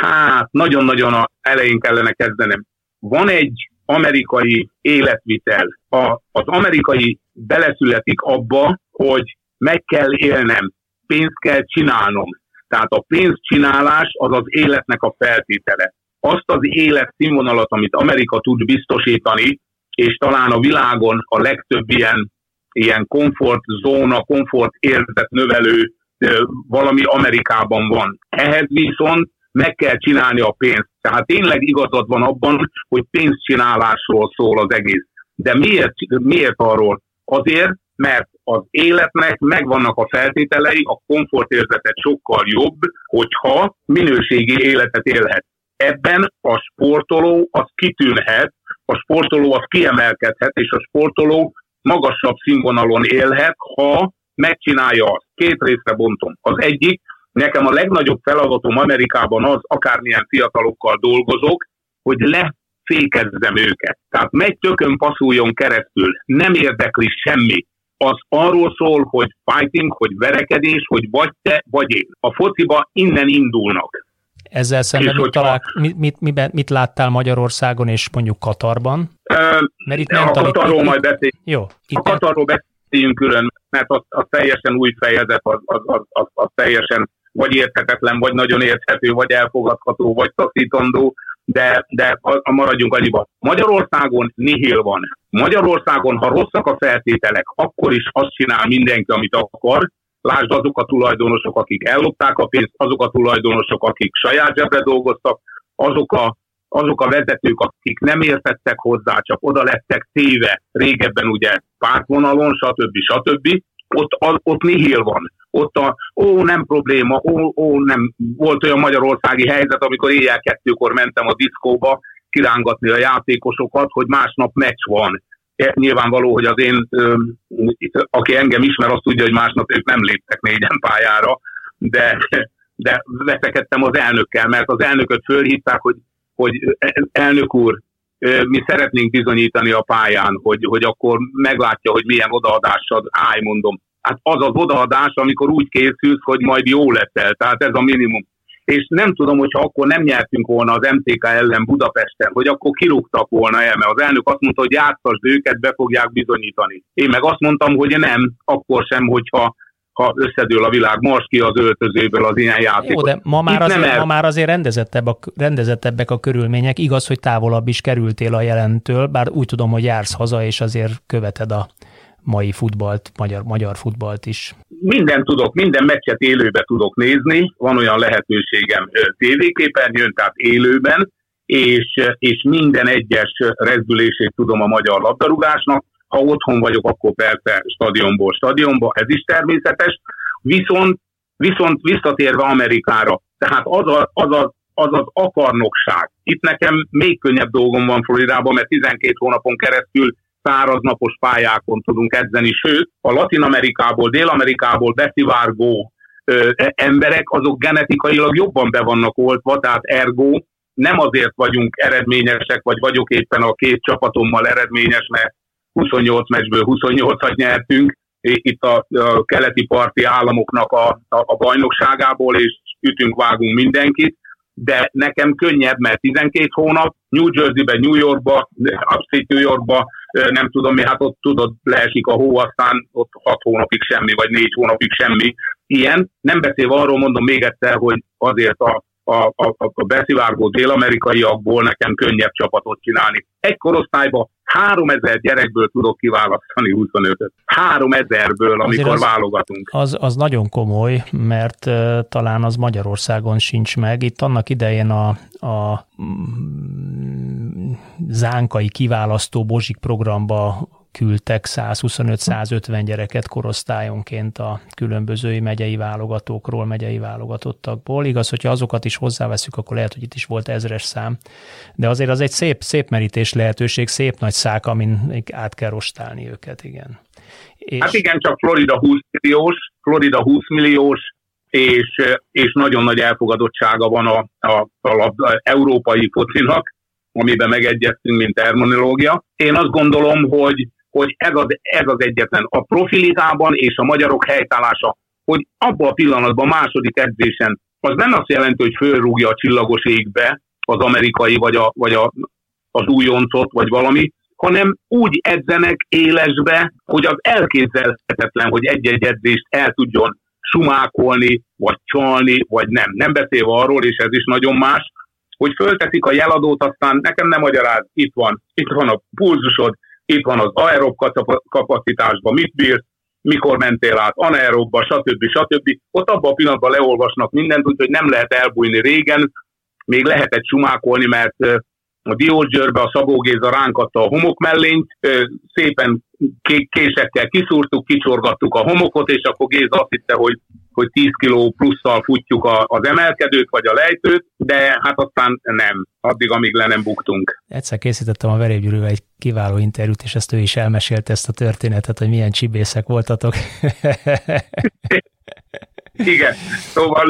hát nagyon-nagyon a elején kellene kezdenem. Van egy amerikai életvitel. A, az amerikai beleszületik abba, hogy meg kell élnem, pénzt kell csinálnom. Tehát a pénzcsinálás az az életnek a feltétele. Azt az élet színvonalat, amit Amerika tud biztosítani, és talán a világon a legtöbb ilyen ilyen komfortzóna, komfort érzet növelő valami Amerikában van. Ehhez viszont meg kell csinálni a pénzt. Tehát tényleg igazad van abban, hogy pénzcsinálásról szól az egész. De miért, miért arról? Azért, mert az életnek megvannak a feltételei, a komfortérzetet sokkal jobb, hogyha minőségi életet élhet. Ebben a sportoló az kitűnhet, a sportoló az kiemelkedhet, és a sportoló magasabb színvonalon élhet, ha megcsinálja azt. Két részre bontom. Az egyik, nekem a legnagyobb feladatom Amerikában az, akármilyen fiatalokkal dolgozok, hogy lefékezzem őket. Tehát megy tökön passzuljon keresztül, nem érdekli semmi. Az arról szól, hogy fighting, hogy verekedés, hogy vagy te, vagy én. A fociba innen indulnak. Ezzel szemben mit, talál, mit, mit, mit, mit láttál Magyarországon és mondjuk Katarban? Mert itt nem a Katarról majd beszéljünk. Jó. Itt a Katarról beszéljünk külön, mert az, az teljesen új fejezet, az, az, az, az, az teljesen vagy érthetetlen, vagy nagyon érthető, vagy elfogadható, vagy taszítandó, de, de a, maradjunk annyiba. Magyarországon nihil van. Magyarországon, ha rosszak a feltételek, akkor is azt csinál mindenki, amit akar, Lásd azok a tulajdonosok, akik ellopták a pénzt, azok a tulajdonosok, akik saját zsebre dolgoztak, azok a, azok a vezetők, akik nem értettek hozzá, csak oda lettek téve régebben ugye pártvonalon, stb. stb. Ott, ott nihil van. Ott a, ó, nem probléma, ó, ó, nem. Volt olyan magyarországi helyzet, amikor éjjel kettőkor mentem a diszkóba, kirángatni a játékosokat, hogy másnap meccs van nyilvánvaló, hogy az én, aki engem ismer, azt tudja, hogy másnap ők nem léptek négyen pályára, de, de veszekedtem az elnökkel, mert az elnököt fölhívták, hogy, hogy elnök úr, mi szeretnénk bizonyítani a pályán, hogy, hogy akkor meglátja, hogy milyen odaadással állj, mondom. Hát az az odaadás, amikor úgy készülsz, hogy majd jó leszel, tehát ez a minimum és nem tudom, hogyha akkor nem nyertünk volna az MTK ellen Budapesten, hogy akkor kirúgtak volna el, mert az elnök azt mondta, hogy játszasd őket, be fogják bizonyítani. Én meg azt mondtam, hogy nem, akkor sem, hogyha ha összedől a világ, mars ki az öltözőből az ilyen játékot. Jó, de ma már, azért, el... ma már azért rendezettebb a, rendezettebbek a körülmények. Igaz, hogy távolabb is kerültél a jelentől, bár úgy tudom, hogy jársz haza, és azért követed a mai futballt, magyar, magyar futballt is? Minden tudok, minden meccset élőben tudok nézni, van olyan lehetőségem tévéképernyőn, tehát élőben, és, és minden egyes rezdülését tudom a magyar labdarúgásnak. Ha otthon vagyok, akkor persze stadionból stadionba, ez is természetes. Viszont, viszont visszatérve Amerikára, tehát az, a, az, a, az az akarnokság. Itt nekem még könnyebb dolgom van Floridában, mert 12 hónapon keresztül száraznapos pályákon tudunk edzeni, sőt, a Latin Amerikából, Dél-Amerikából beszivárgó ö, e, emberek, azok genetikailag jobban be vannak oltva, tehát ergo nem azért vagyunk eredményesek, vagy vagyok éppen a két csapatommal eredményes, mert 28 meccsből 28-at nyertünk, itt a, a keleti parti államoknak a, a, a bajnokságából, és ütünk, vágunk mindenkit, de nekem könnyebb, mert 12 hónap, New Jersey-be, New Yorkba, Upstate New Yorkba, nem tudom mi, hát ott tudod, leesik a hó, aztán ott 6 hónapig semmi, vagy 4 hónapig semmi. Ilyen, nem beszélve arról mondom még egyszer, hogy azért a a, a, a beszivárgó dél-amerikaiakból nekem könnyebb csapatot csinálni. Egy korosztályban 3000 gyerekből tudok kiválasztani 25-öt. 3000-ből, amikor az, válogatunk. Az, az nagyon komoly, mert uh, talán az Magyarországon sincs meg. Itt annak idején a, a mm, zánkai kiválasztó Bozsik programba küldtek 125-150 gyereket korosztályonként a különböző megyei válogatókról, megyei válogatottakból. Igaz, hogyha azokat is hozzáveszünk, akkor lehet, hogy itt is volt ezres szám, de azért az egy szép, szép merítés lehetőség, szép nagy szák, amin át kell rostálni őket, igen. És... Hát igen, csak Florida 20 milliós, Florida 20 milliós, és, és nagyon nagy elfogadottsága van a, a, a, a európai focinak, amiben megegyeztünk, mint terminológia. Én azt gondolom, hogy hogy ez az, ez az egyetlen. A profiligában és a magyarok helytállása, hogy abban a pillanatban, második edzésen, az nem azt jelenti, hogy fölrúgja a csillagos égbe az amerikai, vagy, a, vagy a, az újoncot, vagy valami, hanem úgy edzenek élesbe, hogy az elképzelhetetlen, hogy egy-egy edzést el tudjon sumákolni, vagy csalni, vagy nem. Nem beszélve arról, és ez is nagyon más, hogy fölteszik a jeladót, aztán nekem nem magyaráz, itt van, itt van a pulzusod, itt van az aerob kapacitásban, mit bír, mikor mentél át anaerobba, stb. stb. Ott abban a pillanatban leolvasnak mindent, úgyhogy nem lehet elbújni régen, még lehetett sumákolni, mert a Diógyőrbe a Szabó Géza ránk adta a homok mellényt, szépen késekkel kiszúrtuk, kicsorgattuk a homokot, és akkor Géza azt hitte, hogy hogy 10 kiló plusszal futjuk a, az emelkedőt vagy a lejtőt, de hát aztán nem, addig, amíg le nem buktunk. Egyszer készítettem a Verébgyűrűvel egy kiváló interjút, és ezt ő is elmesélte ezt a történetet, hogy milyen csibészek voltatok. igen, szóval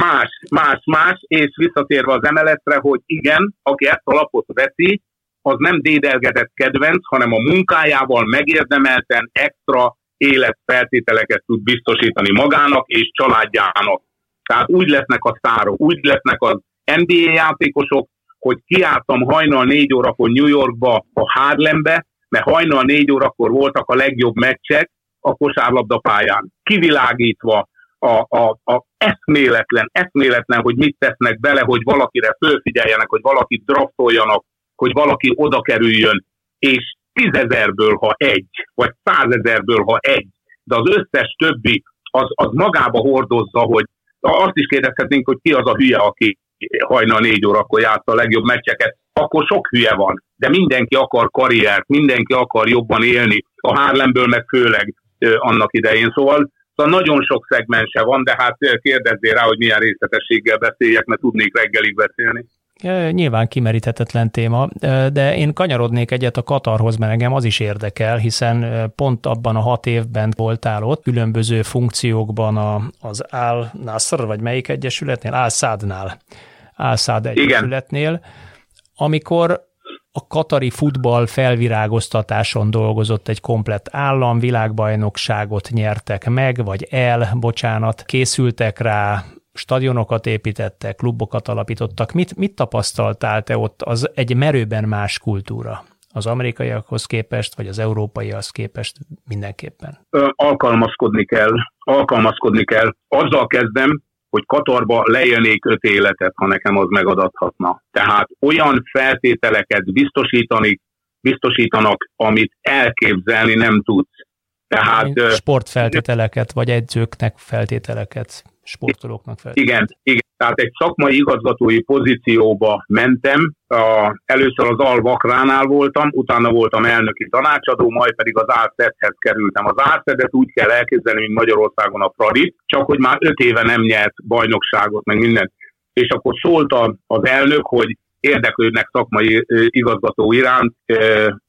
más, más, más, és visszatérve az emeletre, hogy igen, aki ezt a lapot veszi, az nem dédelgetett kedvenc, hanem a munkájával megérdemelten extra életfeltételeket tud biztosítani magának és családjának. Tehát úgy lesznek a szárok, úgy lesznek az NBA játékosok, hogy kiálltam hajnal négy órakor New Yorkba, a Harlembe, mert hajnal négy órakor voltak a legjobb meccsek a kosárlabda pályán. Kivilágítva a, a, a eszméletlen, eszméletlen, hogy mit tesznek bele, hogy valakire fölfigyeljenek, hogy valakit draftoljanak, hogy valaki oda kerüljön, és tízezerből, ha egy, vagy százezerből, ha egy, de az összes többi az, az magába hordozza, hogy azt is kérdezhetnénk, hogy ki az a hülye, aki hajnal négy órakor játsza a legjobb meccseket, akkor sok hülye van, de mindenki akar karriert, mindenki akar jobban élni, a Harlemből meg főleg annak idején. Szóval, szóval nagyon sok szegmense van, de hát kérdezzél rá, hogy milyen részletességgel beszéljek, mert tudnék reggelig beszélni. Nyilván kimeríthetetlen téma, de én kanyarodnék egyet a Katarhoz, mert engem az is érdekel, hiszen pont abban a hat évben voltál ott, különböző funkciókban a, az Al Nasr, vagy melyik egyesületnél? Al Sadnál. Al Sad egyesületnél, Igen. amikor a katari futball felvirágoztatáson dolgozott egy komplett állam, világbajnokságot nyertek meg, vagy el, bocsánat, készültek rá stadionokat építettek, klubokat alapítottak. Mit, mit tapasztaltál te ott? Az egy merőben más kultúra az amerikaiakhoz képest, vagy az európaihoz képest mindenképpen? Alkalmazkodni kell, alkalmazkodni kell. Azzal kezdem, hogy Katarba leélnék öt életet, ha nekem az megadathatna. Tehát olyan feltételeket biztosítani, biztosítanak, amit elképzelni nem tudsz. Tehát, Sportfeltételeket, vagy edzőknek feltételeket sportolóknak fel. Igen, igen. Tehát egy szakmai igazgatói pozícióba mentem, a, először az Alvakránál voltam, utána voltam elnöki tanácsadó, majd pedig az Árszedhez kerültem. Az Árszedet úgy kell elképzelni, mint Magyarországon a Fradit, csak hogy már öt éve nem nyert bajnokságot, meg mindent. És akkor szólt az elnök, hogy érdeklődnek szakmai igazgató iránt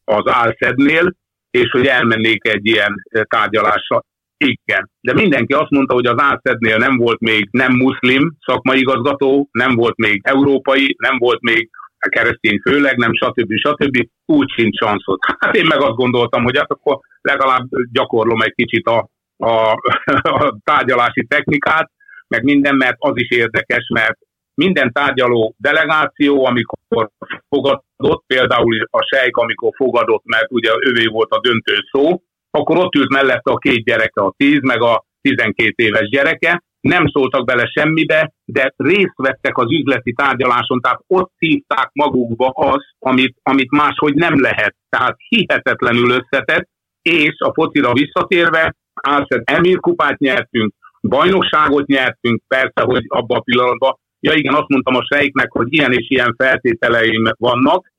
az Álszednél, és hogy elmennék egy ilyen tárgyalásra. Igen, de mindenki azt mondta, hogy az átszednél nem volt még nem muszlim szakmai igazgató, nem volt még európai, nem volt még a keresztény főleg, nem stb. stb. Úgy sincs szanszot. Hát én meg azt gondoltam, hogy hát akkor legalább gyakorlom egy kicsit a, a, a tárgyalási technikát, meg minden, mert az is érdekes, mert minden tárgyaló delegáció, amikor fogadott, például a sejk, amikor fogadott, mert ugye ővé volt a döntő szó, akkor ott ült mellette a két gyereke, a 10 meg a 12 éves gyereke, nem szóltak bele semmibe, de részt vettek az üzleti tárgyaláson, tehát ott hívták magukba azt, amit, amit máshogy nem lehet. Tehát hihetetlenül összetett, és a focira visszatérve, Álszed Emir kupát nyertünk, bajnokságot nyertünk, persze, hogy abban a pillanatban, ja igen, azt mondtam a sejknek, hogy ilyen és ilyen feltételeim vannak,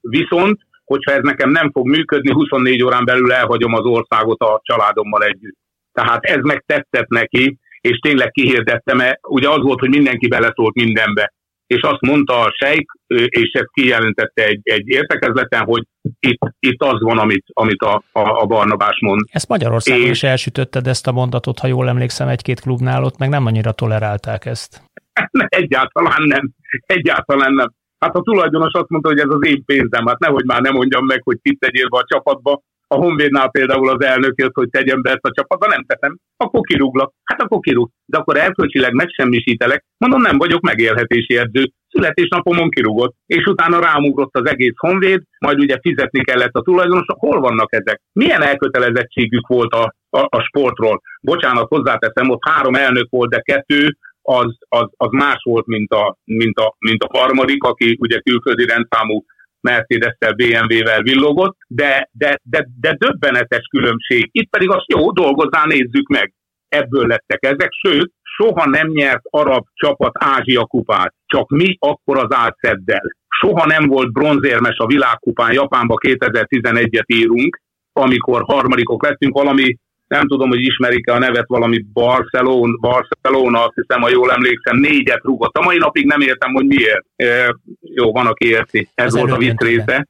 viszont, hogyha ez nekem nem fog működni, 24 órán belül elhagyom az országot a családommal együtt. Tehát ez megtetszett neki, és tényleg kihirdette, mert ugye az volt, hogy mindenki beleszólt mindenbe. És azt mondta a sejk, és ezt kijelentette egy, egy értekezleten, hogy itt, itt az van, amit, amit a, a, a Barnabás mond. Ezt Magyarországon és... is elsütötted ezt a mondatot, ha jól emlékszem, egy-két klubnál ott meg nem annyira tolerálták ezt. Egyáltalán nem. Egyáltalán nem. Hát a tulajdonos azt mondta, hogy ez az én pénzem, hát nehogy már nem mondjam meg, hogy itt tegyél be a csapatba, a Honvédnál például az elnök jött, hogy tegyem be ezt a csapatba, nem teszem, akkor kirúglak. Hát akkor kirúg. De akkor elkölcsileg megsemmisítelek, mondom, nem vagyok megélhetési edző. Születésnapomon kirúgott, és utána rámugrott az egész Honvéd, majd ugye fizetni kellett a tulajdonosok. Hol vannak ezek? Milyen elkötelezettségük volt a, a, a sportról? Bocsánat, hozzáteszem, ott három elnök volt, de kettő az, az, az más volt, mint a, mint, a, mint a harmadik, aki ugye külföldi rendszámú Mercedes-tel, BMW-vel villogott, de, de, de, de döbbenetes különbség. Itt pedig azt jó, dolgozzá, nézzük meg. Ebből lettek ezek, sőt, soha nem nyert arab csapat Ázsia kupát, csak mi akkor az álszeddel. Soha nem volt bronzérmes a világkupán, Japánba 2011-et írunk, amikor harmadikok lettünk, valami nem tudom, hogy ismerik-e a nevet valami Barcelona, Barcelona, azt hiszem, ha jól emlékszem, négyet rúgott. A mai napig nem értem, hogy miért. E, jó, van, aki érti. Ez Az volt a vicc része.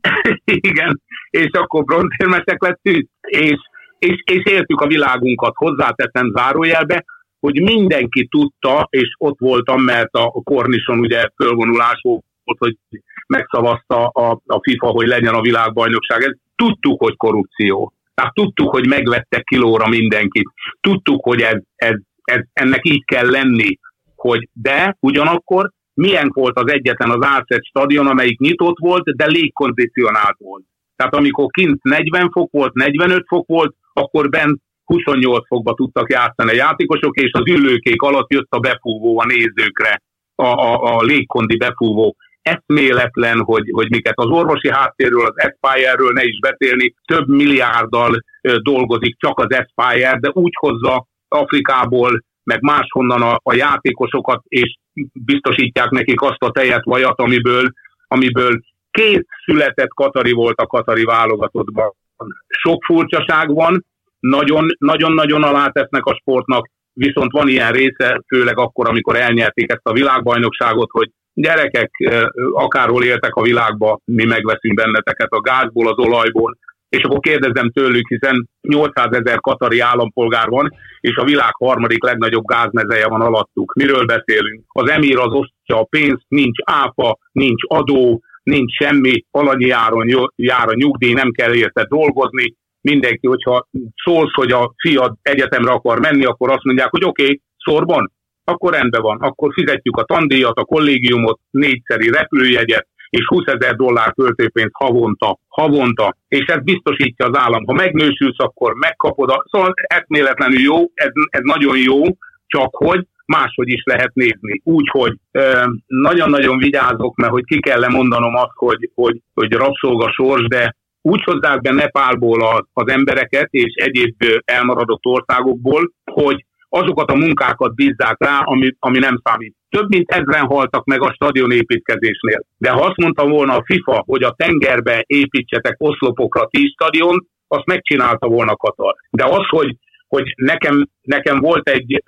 Igen, és akkor bronzérmesek lettünk, és, és, és éltük a világunkat, hozzáteszem zárójelbe, hogy mindenki tudta, és ott voltam, mert a kornison ugye fölvonulás volt, hogy megszavazta a, a FIFA, hogy legyen a világbajnokság. Ez tudtuk, hogy korrupció. Tehát tudtuk, hogy megvettek kilóra mindenkit. Tudtuk, hogy ez, ez, ez, ennek így kell lenni, hogy de ugyanakkor milyen volt az egyetlen az Álszett stadion, amelyik nyitott volt, de légkondicionált volt. Tehát amikor kint 40 fok volt, 45 fok volt, akkor bent 28 fokba tudtak játszani a játékosok, és az ülőkék alatt jött a befúvó a nézőkre, a, a, a légkondi befúvó eszméletlen, hogy, hogy miket az orvosi háttérről, az Aspire-ről ne is beszélni, több milliárddal dolgozik csak az Aspire, de úgy hozza Afrikából, meg máshonnan a, a játékosokat, és biztosítják nekik azt a tejet, vajat, amiből, amiből két született Katari volt a Katari válogatottban. Sok furcsaság van, nagyon-nagyon alátesznek a sportnak, viszont van ilyen része, főleg akkor, amikor elnyerték ezt a világbajnokságot, hogy gyerekek, akárhol éltek a világba, mi megveszünk benneteket a gázból, az olajból, és akkor kérdezem tőlük, hiszen 800 ezer katari állampolgár van, és a világ harmadik legnagyobb gázmezeje van alattuk. Miről beszélünk? Az emír az osztja a pénzt, nincs áfa, nincs adó, nincs semmi, alanyi járon jár a nyugdíj, nem kell érte dolgozni. Mindenki, hogyha szólsz, hogy a fiad egyetemre akar menni, akkor azt mondják, hogy oké, okay, szorban, akkor rendben van, akkor fizetjük a tandíjat, a kollégiumot, négyszeri repülőjegyet, és 20 ezer dollár költőpénzt havonta, havonta, és ez biztosítja az állam. Ha megnősülsz, akkor megkapod. A... Szóval eszméletlenül jó, ez, ez nagyon jó, csak hogy máshogy is lehet nézni. Úgyhogy nagyon-nagyon vigyázok, mert hogy ki kell mondanom azt, hogy, hogy, hogy rabszolga sors, de úgy hozzák be Nepálból az, az embereket és egyéb elmaradott országokból, hogy azokat a munkákat bízzák rá, ami, ami nem számít. Több mint ezren haltak meg a stadion építkezésnél. De ha azt mondta volna a FIFA, hogy a tengerbe építsetek oszlopokra tíz stadion, azt megcsinálta volna Katar. De az, hogy, hogy nekem, nekem volt egy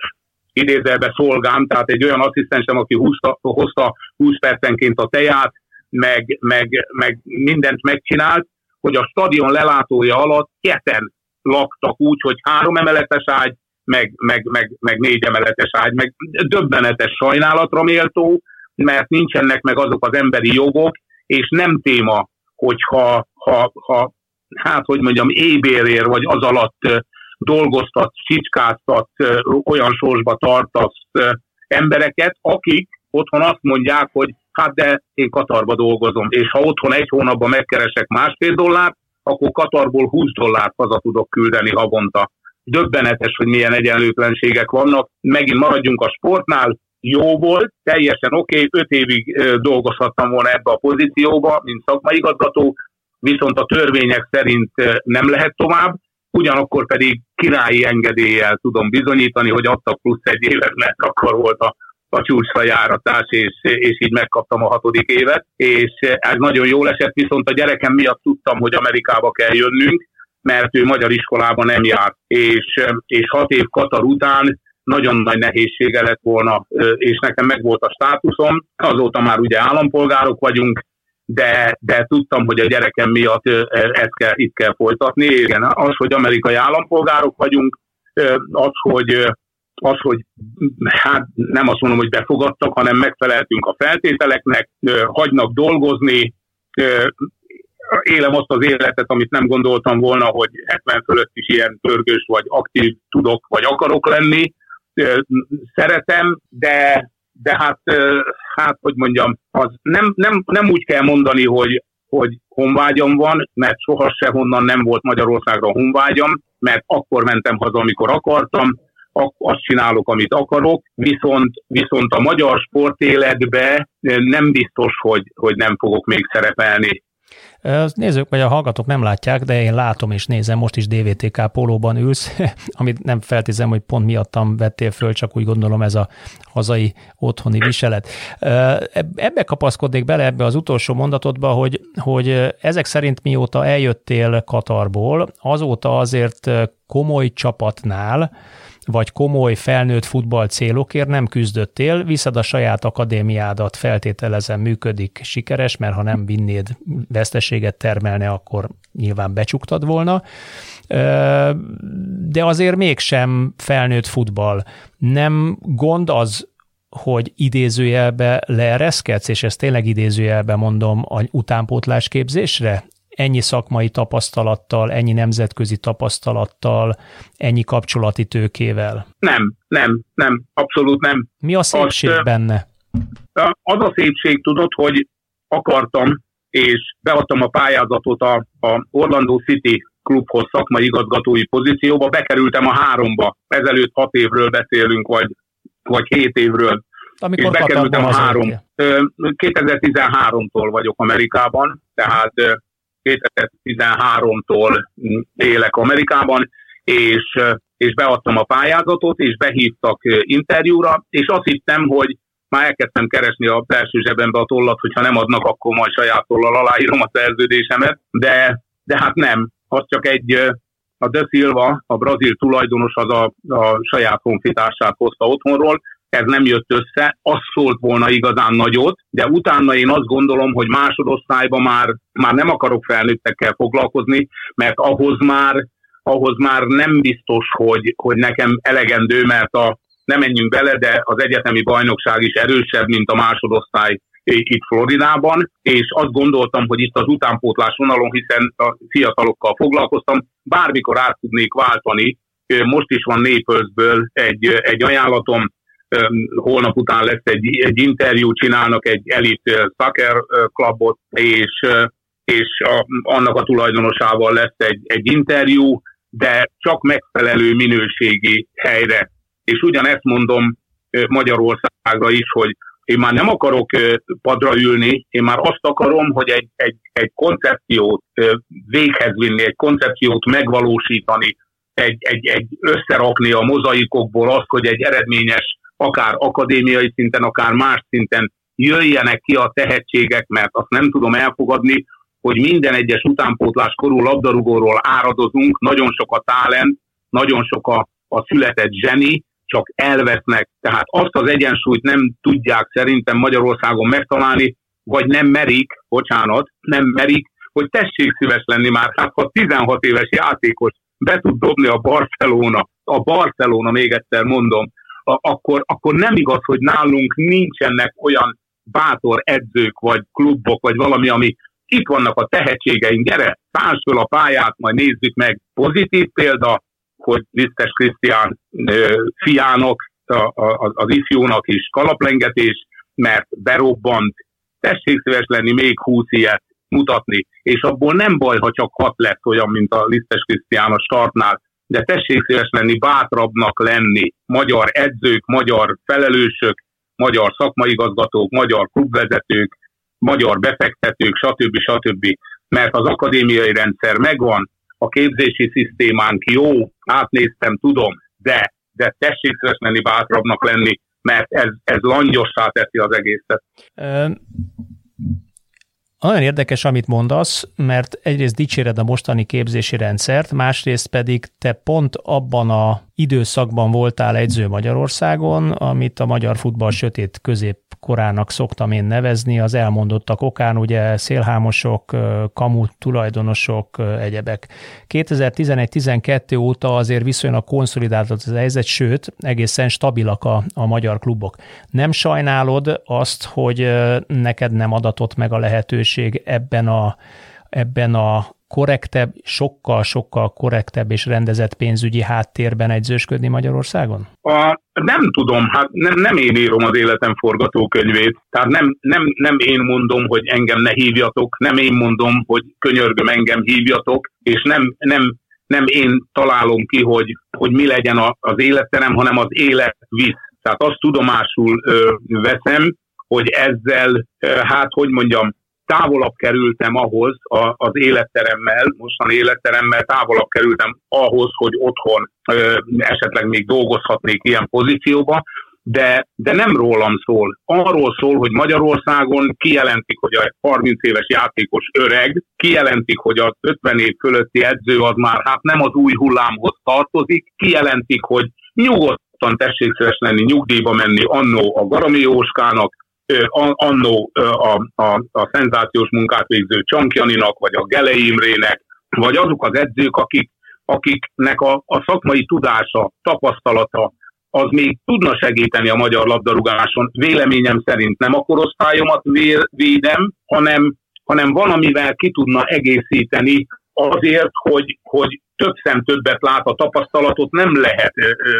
idézelbe szolgám, tehát egy olyan asszisztensem, aki húzta, hozta 20 percenként a teját, meg, meg, meg mindent megcsinált, hogy a stadion lelátója alatt keten laktak úgy, hogy három emeletes ágy, meg, meg, meg, meg négy emeletes ágy, meg döbbenetes sajnálatra méltó, mert nincsenek meg azok az emberi jogok, és nem téma, hogyha ha, ha, hát hogy mondjam, ébérér vagy az alatt dolgoztat, csicskáztat, olyan sorsba tartasz embereket, akik otthon azt mondják, hogy hát de én Katarba dolgozom, és ha otthon egy hónapban megkeresek másfél dollárt, akkor Katarból 20 dollárt haza tudok küldeni havonta. Döbbenetes, hogy milyen egyenlőtlenségek vannak. Megint maradjunk a sportnál, jó volt, teljesen oké, okay, öt évig dolgozhattam volna ebbe a pozícióba, mint szakmai igazgató, viszont a törvények szerint nem lehet tovább, ugyanakkor pedig királyi engedéllyel tudom bizonyítani, hogy adtak plusz egy évet, mert akkor volt a, a csúcsra járatás, és, és így megkaptam a hatodik évet, és ez nagyon jól esett, viszont a gyerekem miatt tudtam, hogy Amerikába kell jönnünk, mert ő magyar iskolában nem járt, és, és hat év Katar után nagyon nagy nehézsége lett volna, és nekem meg volt a státuszom, azóta már ugye állampolgárok vagyunk, de, de tudtam, hogy a gyerekem miatt ezt kell, itt kell folytatni. Igen, az, hogy amerikai állampolgárok vagyunk, az, hogy az, hogy hát nem azt mondom, hogy befogadtak, hanem megfeleltünk a feltételeknek, hagynak dolgozni, élem azt az életet, amit nem gondoltam volna, hogy 70 fölött is ilyen pörgős vagy aktív tudok, vagy akarok lenni. Szeretem, de de hát, hát hogy mondjam, az nem, nem, nem úgy kell mondani, hogy, hogy honvágyam van, mert soha honnan nem volt Magyarországra honvágyam, mert akkor mentem haza, amikor akartam, azt csinálok, amit akarok, viszont, viszont a magyar sportéletbe nem biztos, hogy, hogy nem fogok még szerepelni. Nézők vagy a hallgatók nem látják, de én látom és nézem, most is DVTK pólóban ülsz, amit nem feltézem, hogy pont miattam vettél föl, csak úgy gondolom ez a hazai otthoni viselet. Ebbe kapaszkodnék bele ebbe az utolsó mondatodba, hogy, hogy ezek szerint mióta eljöttél Katarból, azóta azért komoly csapatnál, vagy komoly felnőtt futball célokért nem küzdöttél, viszed a saját akadémiádat, feltételezem működik sikeres, mert ha nem vinnéd, veszteséget termelne, akkor nyilván becsuktad volna. De azért mégsem felnőtt futball. Nem gond az, hogy idézőjelbe leereszkedsz, és ezt tényleg idézőjelbe mondom, a utánpótlás képzésre? Ennyi szakmai tapasztalattal, ennyi nemzetközi tapasztalattal, ennyi kapcsolati tőkével? Nem, nem, nem, abszolút nem. Mi a szépség Azt, benne? Az a szépség, tudod, hogy akartam, és beadtam a pályázatot a, a Orlando City klubhoz szakmai igazgatói pozícióba, bekerültem a háromba. Ezelőtt hat évről beszélünk, vagy, vagy hét évről. Amikor és bekerültem a három. 2013-tól vagyok Amerikában, tehát 2013-tól élek Amerikában, és, és beadtam a pályázatot, és behívtak interjúra, és azt hittem, hogy már elkezdtem keresni a belső zsebembe a tollat, hogyha nem adnak, akkor majd saját tollal aláírom a szerződésemet, de, de hát nem, az csak egy, a De Silva, a brazil tulajdonos az a, a saját honfitársát hozta otthonról, ez nem jött össze, az szólt volna igazán nagyot, de utána én azt gondolom, hogy másodosztályban már, már nem akarok felnőttekkel foglalkozni, mert ahhoz már, ahhoz már nem biztos, hogy, hogy nekem elegendő, mert a, nem menjünk bele, de az egyetemi bajnokság is erősebb, mint a másodosztály itt Floridában, és azt gondoltam, hogy itt az utánpótlás vonalon, hiszen a fiatalokkal foglalkoztam, bármikor át tudnék váltani, most is van Naples-ből egy, egy ajánlatom, holnap után lesz egy, egy interjú, csinálnak egy elit soccer klubot, és, és a, annak a tulajdonosával lesz egy, egy interjú, de csak megfelelő minőségi helyre. És ugyanezt mondom Magyarországra is, hogy én már nem akarok padra ülni, én már azt akarom, hogy egy, egy, egy koncepciót véghez vinni, egy koncepciót megvalósítani, egy, egy, egy összerakni a mozaikokból azt, hogy egy eredményes akár akadémiai szinten, akár más szinten jöjjenek ki a tehetségek, mert azt nem tudom elfogadni, hogy minden egyes utánpótlás korú labdarúgóról áradozunk, nagyon sok a talent, nagyon sok a, a született zseni, csak elvesznek. Tehát azt az egyensúlyt nem tudják szerintem Magyarországon megtalálni, vagy nem merik, bocsánat, nem merik, hogy tessék szíves lenni már, hát ha 16 éves játékos be tud dobni a Barcelona, a Barcelona, még egyszer mondom, akkor, akkor nem igaz, hogy nálunk nincsenek olyan bátor edzők, vagy klubok, vagy valami, ami itt vannak a tehetségeink, gyere, társ föl a pályát, majd nézzük meg. Pozitív példa, hogy Lisztes Krisztián fiának a, a, az ifjúnak is kalaplengetés, mert berobbant, tessék szíves lenni még húsz ilyet mutatni, és abból nem baj, ha csak hat lesz olyan, mint a Lisztes Krisztián a startnál, de tessék szíves lenni, bátrabbnak lenni, magyar edzők, magyar felelősök, magyar szakmaigazgatók, magyar klubvezetők, magyar befektetők, stb. stb. Mert az akadémiai rendszer megvan, a képzési szisztémánk jó, átnéztem, tudom, de, de tessék szíves lenni, bátrabbnak lenni, mert ez, ez langyossá teszi az egészet. Nagyon érdekes, amit mondasz, mert egyrészt dicséred a mostani képzési rendszert, másrészt pedig te pont abban a időszakban voltál egyző Magyarországon, amit a magyar futball sötét közép korának szoktam én nevezni, az elmondottak okán, ugye szélhámosok, kamu tulajdonosok, egyebek. 2011-12 óta azért viszonylag konszolidáltott az helyzet, sőt, egészen stabilak a, a magyar klubok. Nem sajnálod azt, hogy neked nem adatott meg a lehetőség ebben a, ebben a korrektebb, sokkal-sokkal korrektebb és rendezett pénzügyi háttérben egyzősködni Magyarországon? A, nem tudom, hát nem, nem én írom az életem forgatókönyvét, tehát nem, nem, nem én mondom, hogy engem ne hívjatok, nem én mondom, hogy könyörgöm engem hívjatok, és nem, nem, nem én találom ki, hogy, hogy mi legyen a, az életterem, hanem az élet visz. Tehát azt tudomásul ö, veszem, hogy ezzel, ö, hát hogy mondjam, távolabb kerültem ahhoz a, az életteremmel, mostan életteremmel távolabb kerültem ahhoz, hogy otthon ö, esetleg még dolgozhatnék ilyen pozícióba, de, de nem rólam szól. Arról szól, hogy Magyarországon kijelentik, hogy a 30 éves játékos öreg, kijelentik, hogy az 50 év fölötti edző az már hát nem az új hullámhoz tartozik, kijelentik, hogy nyugodtan tessék szíves lenni, nyugdíjba menni annó a Garami Jóskának, annó a, a, a szenzációs munkát végző Csankjaninak, vagy a Gelei vagy azok az edzők, akik, akiknek a, a szakmai tudása, tapasztalata, az még tudna segíteni a magyar labdarúgáson. Véleményem szerint nem a korosztályomat védem, hanem, hanem valamivel ki tudna egészíteni azért, hogy, hogy több szem többet lát a tapasztalatot, nem lehet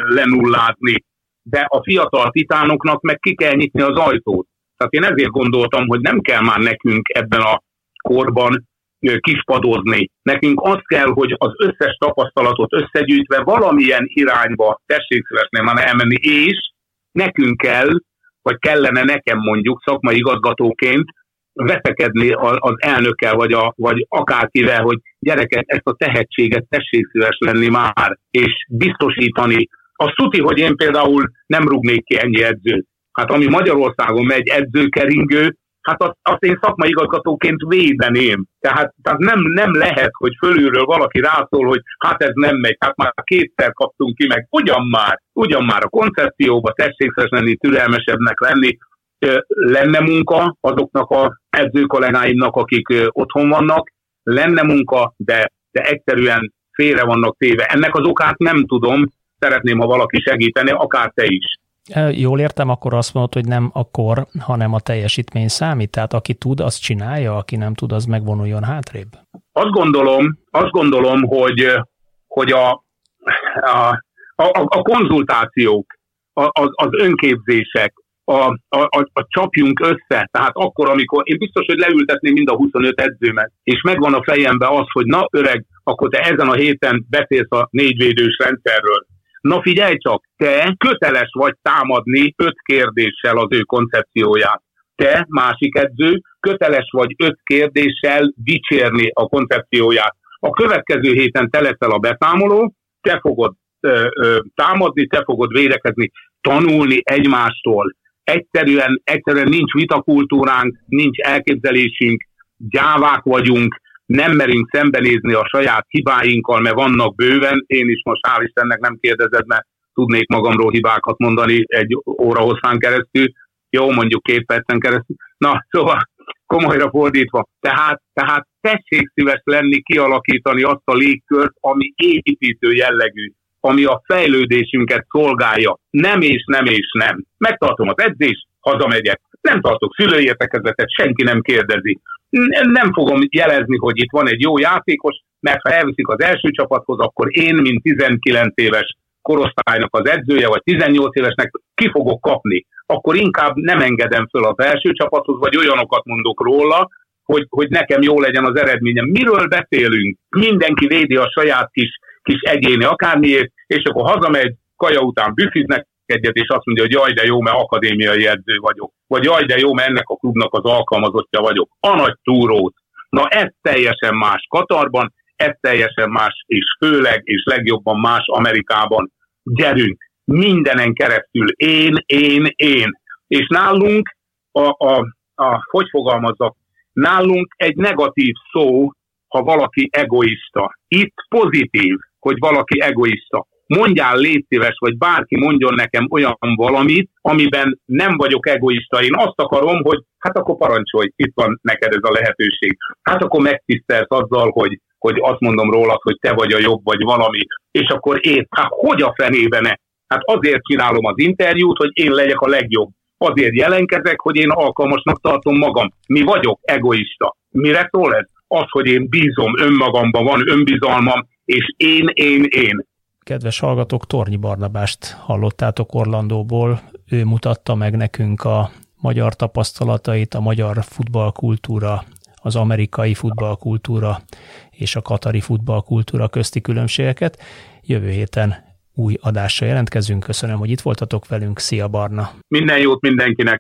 lenullázni, de a fiatal titánoknak meg ki kell nyitni az ajtót. Tehát én ezért gondoltam, hogy nem kell már nekünk ebben a korban kispadozni. Nekünk az kell, hogy az összes tapasztalatot összegyűjtve valamilyen irányba tessék szívesen már elmenni, és nekünk kell, vagy kellene nekem mondjuk szakmai igazgatóként veszekedni az elnökkel, vagy, a, vagy akárkivel, hogy gyerekek, ezt a tehetséget tessék szíves lenni már, és biztosítani. Azt tuti, hogy én például nem rúgnék ki ennyi edzőt. Hát ami Magyarországon megy edzőkeringő, hát azt, azt én szakmai igazgatóként védeném. Tehát, tehát nem, nem lehet, hogy fölülről valaki rászól, hogy hát ez nem megy, hát már kétszer kaptunk ki, meg ugyan már, ugyan már a koncepcióba tessék lenni, türelmesebbnek lenni, lenne munka azoknak a edzőkollégáimnak, akik otthon vannak, lenne munka, de, de egyszerűen félre vannak téve. Ennek az okát nem tudom, szeretném, ha valaki segíteni, akár te is. Jól értem, akkor azt mondod, hogy nem a kor, hanem a teljesítmény számít? Tehát aki tud, az csinálja, aki nem tud, az megvonuljon hátrébb? Azt gondolom, azt gondolom hogy, hogy a, a, a, a konzultációk, az, az önképzések, a, a, a, csapjunk össze, tehát akkor, amikor én biztos, hogy leültetném mind a 25 edzőmet, és megvan a fejemben az, hogy na öreg, akkor te ezen a héten beszélsz a négyvédős rendszerről, Na figyelj csak, te köteles vagy támadni öt kérdéssel az ő koncepcióját. Te, másik edző, köteles vagy öt kérdéssel dicsérni a koncepcióját. A következő héten te leszel a beszámoló, te fogod ö, ö, támadni, te fogod védekezni, tanulni egymástól. Egyszerűen, egyszerűen nincs vitakultúránk, nincs elképzelésünk, gyávák vagyunk, nem merünk szembenézni a saját hibáinkkal, mert vannak bőven, én is most hál' Istennek nem kérdezed, mert tudnék magamról hibákat mondani egy óra hosszán keresztül, jó, mondjuk két percen keresztül. Na, szóval komolyra fordítva. Tehát, tehát tessék szíves lenni, kialakítani azt a légkört, ami építő jellegű, ami a fejlődésünket szolgálja. Nem és nem és nem. Megtartom az edzést, hazamegyek. Nem tartok szülői értekezletet, senki nem kérdezi nem fogom jelezni, hogy itt van egy jó játékos, mert ha elviszik az első csapathoz, akkor én, mint 19 éves korosztálynak az edzője, vagy 18 évesnek ki fogok kapni, akkor inkább nem engedem föl a felső csapathoz, vagy olyanokat mondok róla, hogy, hogy nekem jó legyen az eredményem. Miről beszélünk? Mindenki védi a saját kis, kis egyéni akármiért, és akkor hazamegy, kaja után büfiznek egyet, és azt mondja, hogy jaj, de jó, mert akadémiai edző vagyok. Vagy jaj, de jó, mert ennek a klubnak az alkalmazottja vagyok. A nagy túrót. Na ez teljesen más Katarban, ez teljesen más, és főleg, és legjobban más Amerikában. Gyerünk, mindenen keresztül én, én, én. És nálunk, a, a, a, hogy fogalmazzak, nálunk egy negatív szó, ha valaki egoista. Itt pozitív, hogy valaki egoista. Mondjál légy szíves, vagy bárki mondjon nekem olyan valamit, amiben nem vagyok egoista. Én azt akarom, hogy hát akkor parancsolj, itt van neked ez a lehetőség. Hát akkor megtisztelsz azzal, hogy, hogy azt mondom rólad, hogy te vagy a jobb, vagy valami, és akkor én, hát hogy a fenében Hát azért csinálom az interjút, hogy én legyek a legjobb. Azért jelenkezek, hogy én alkalmasnak tartom magam. Mi vagyok egoista. Mire szól ez? Az, hogy én bízom önmagamban, van önbizalmam, és én, én, én. Kedves hallgatók, Tornyi Barnabást hallottátok Orlandóból. Ő mutatta meg nekünk a magyar tapasztalatait, a magyar futballkultúra, az amerikai futballkultúra és a katari futballkultúra közti különbségeket. Jövő héten új adásra jelentkezünk. Köszönöm, hogy itt voltatok velünk. Szia Barna! Minden jót mindenkinek!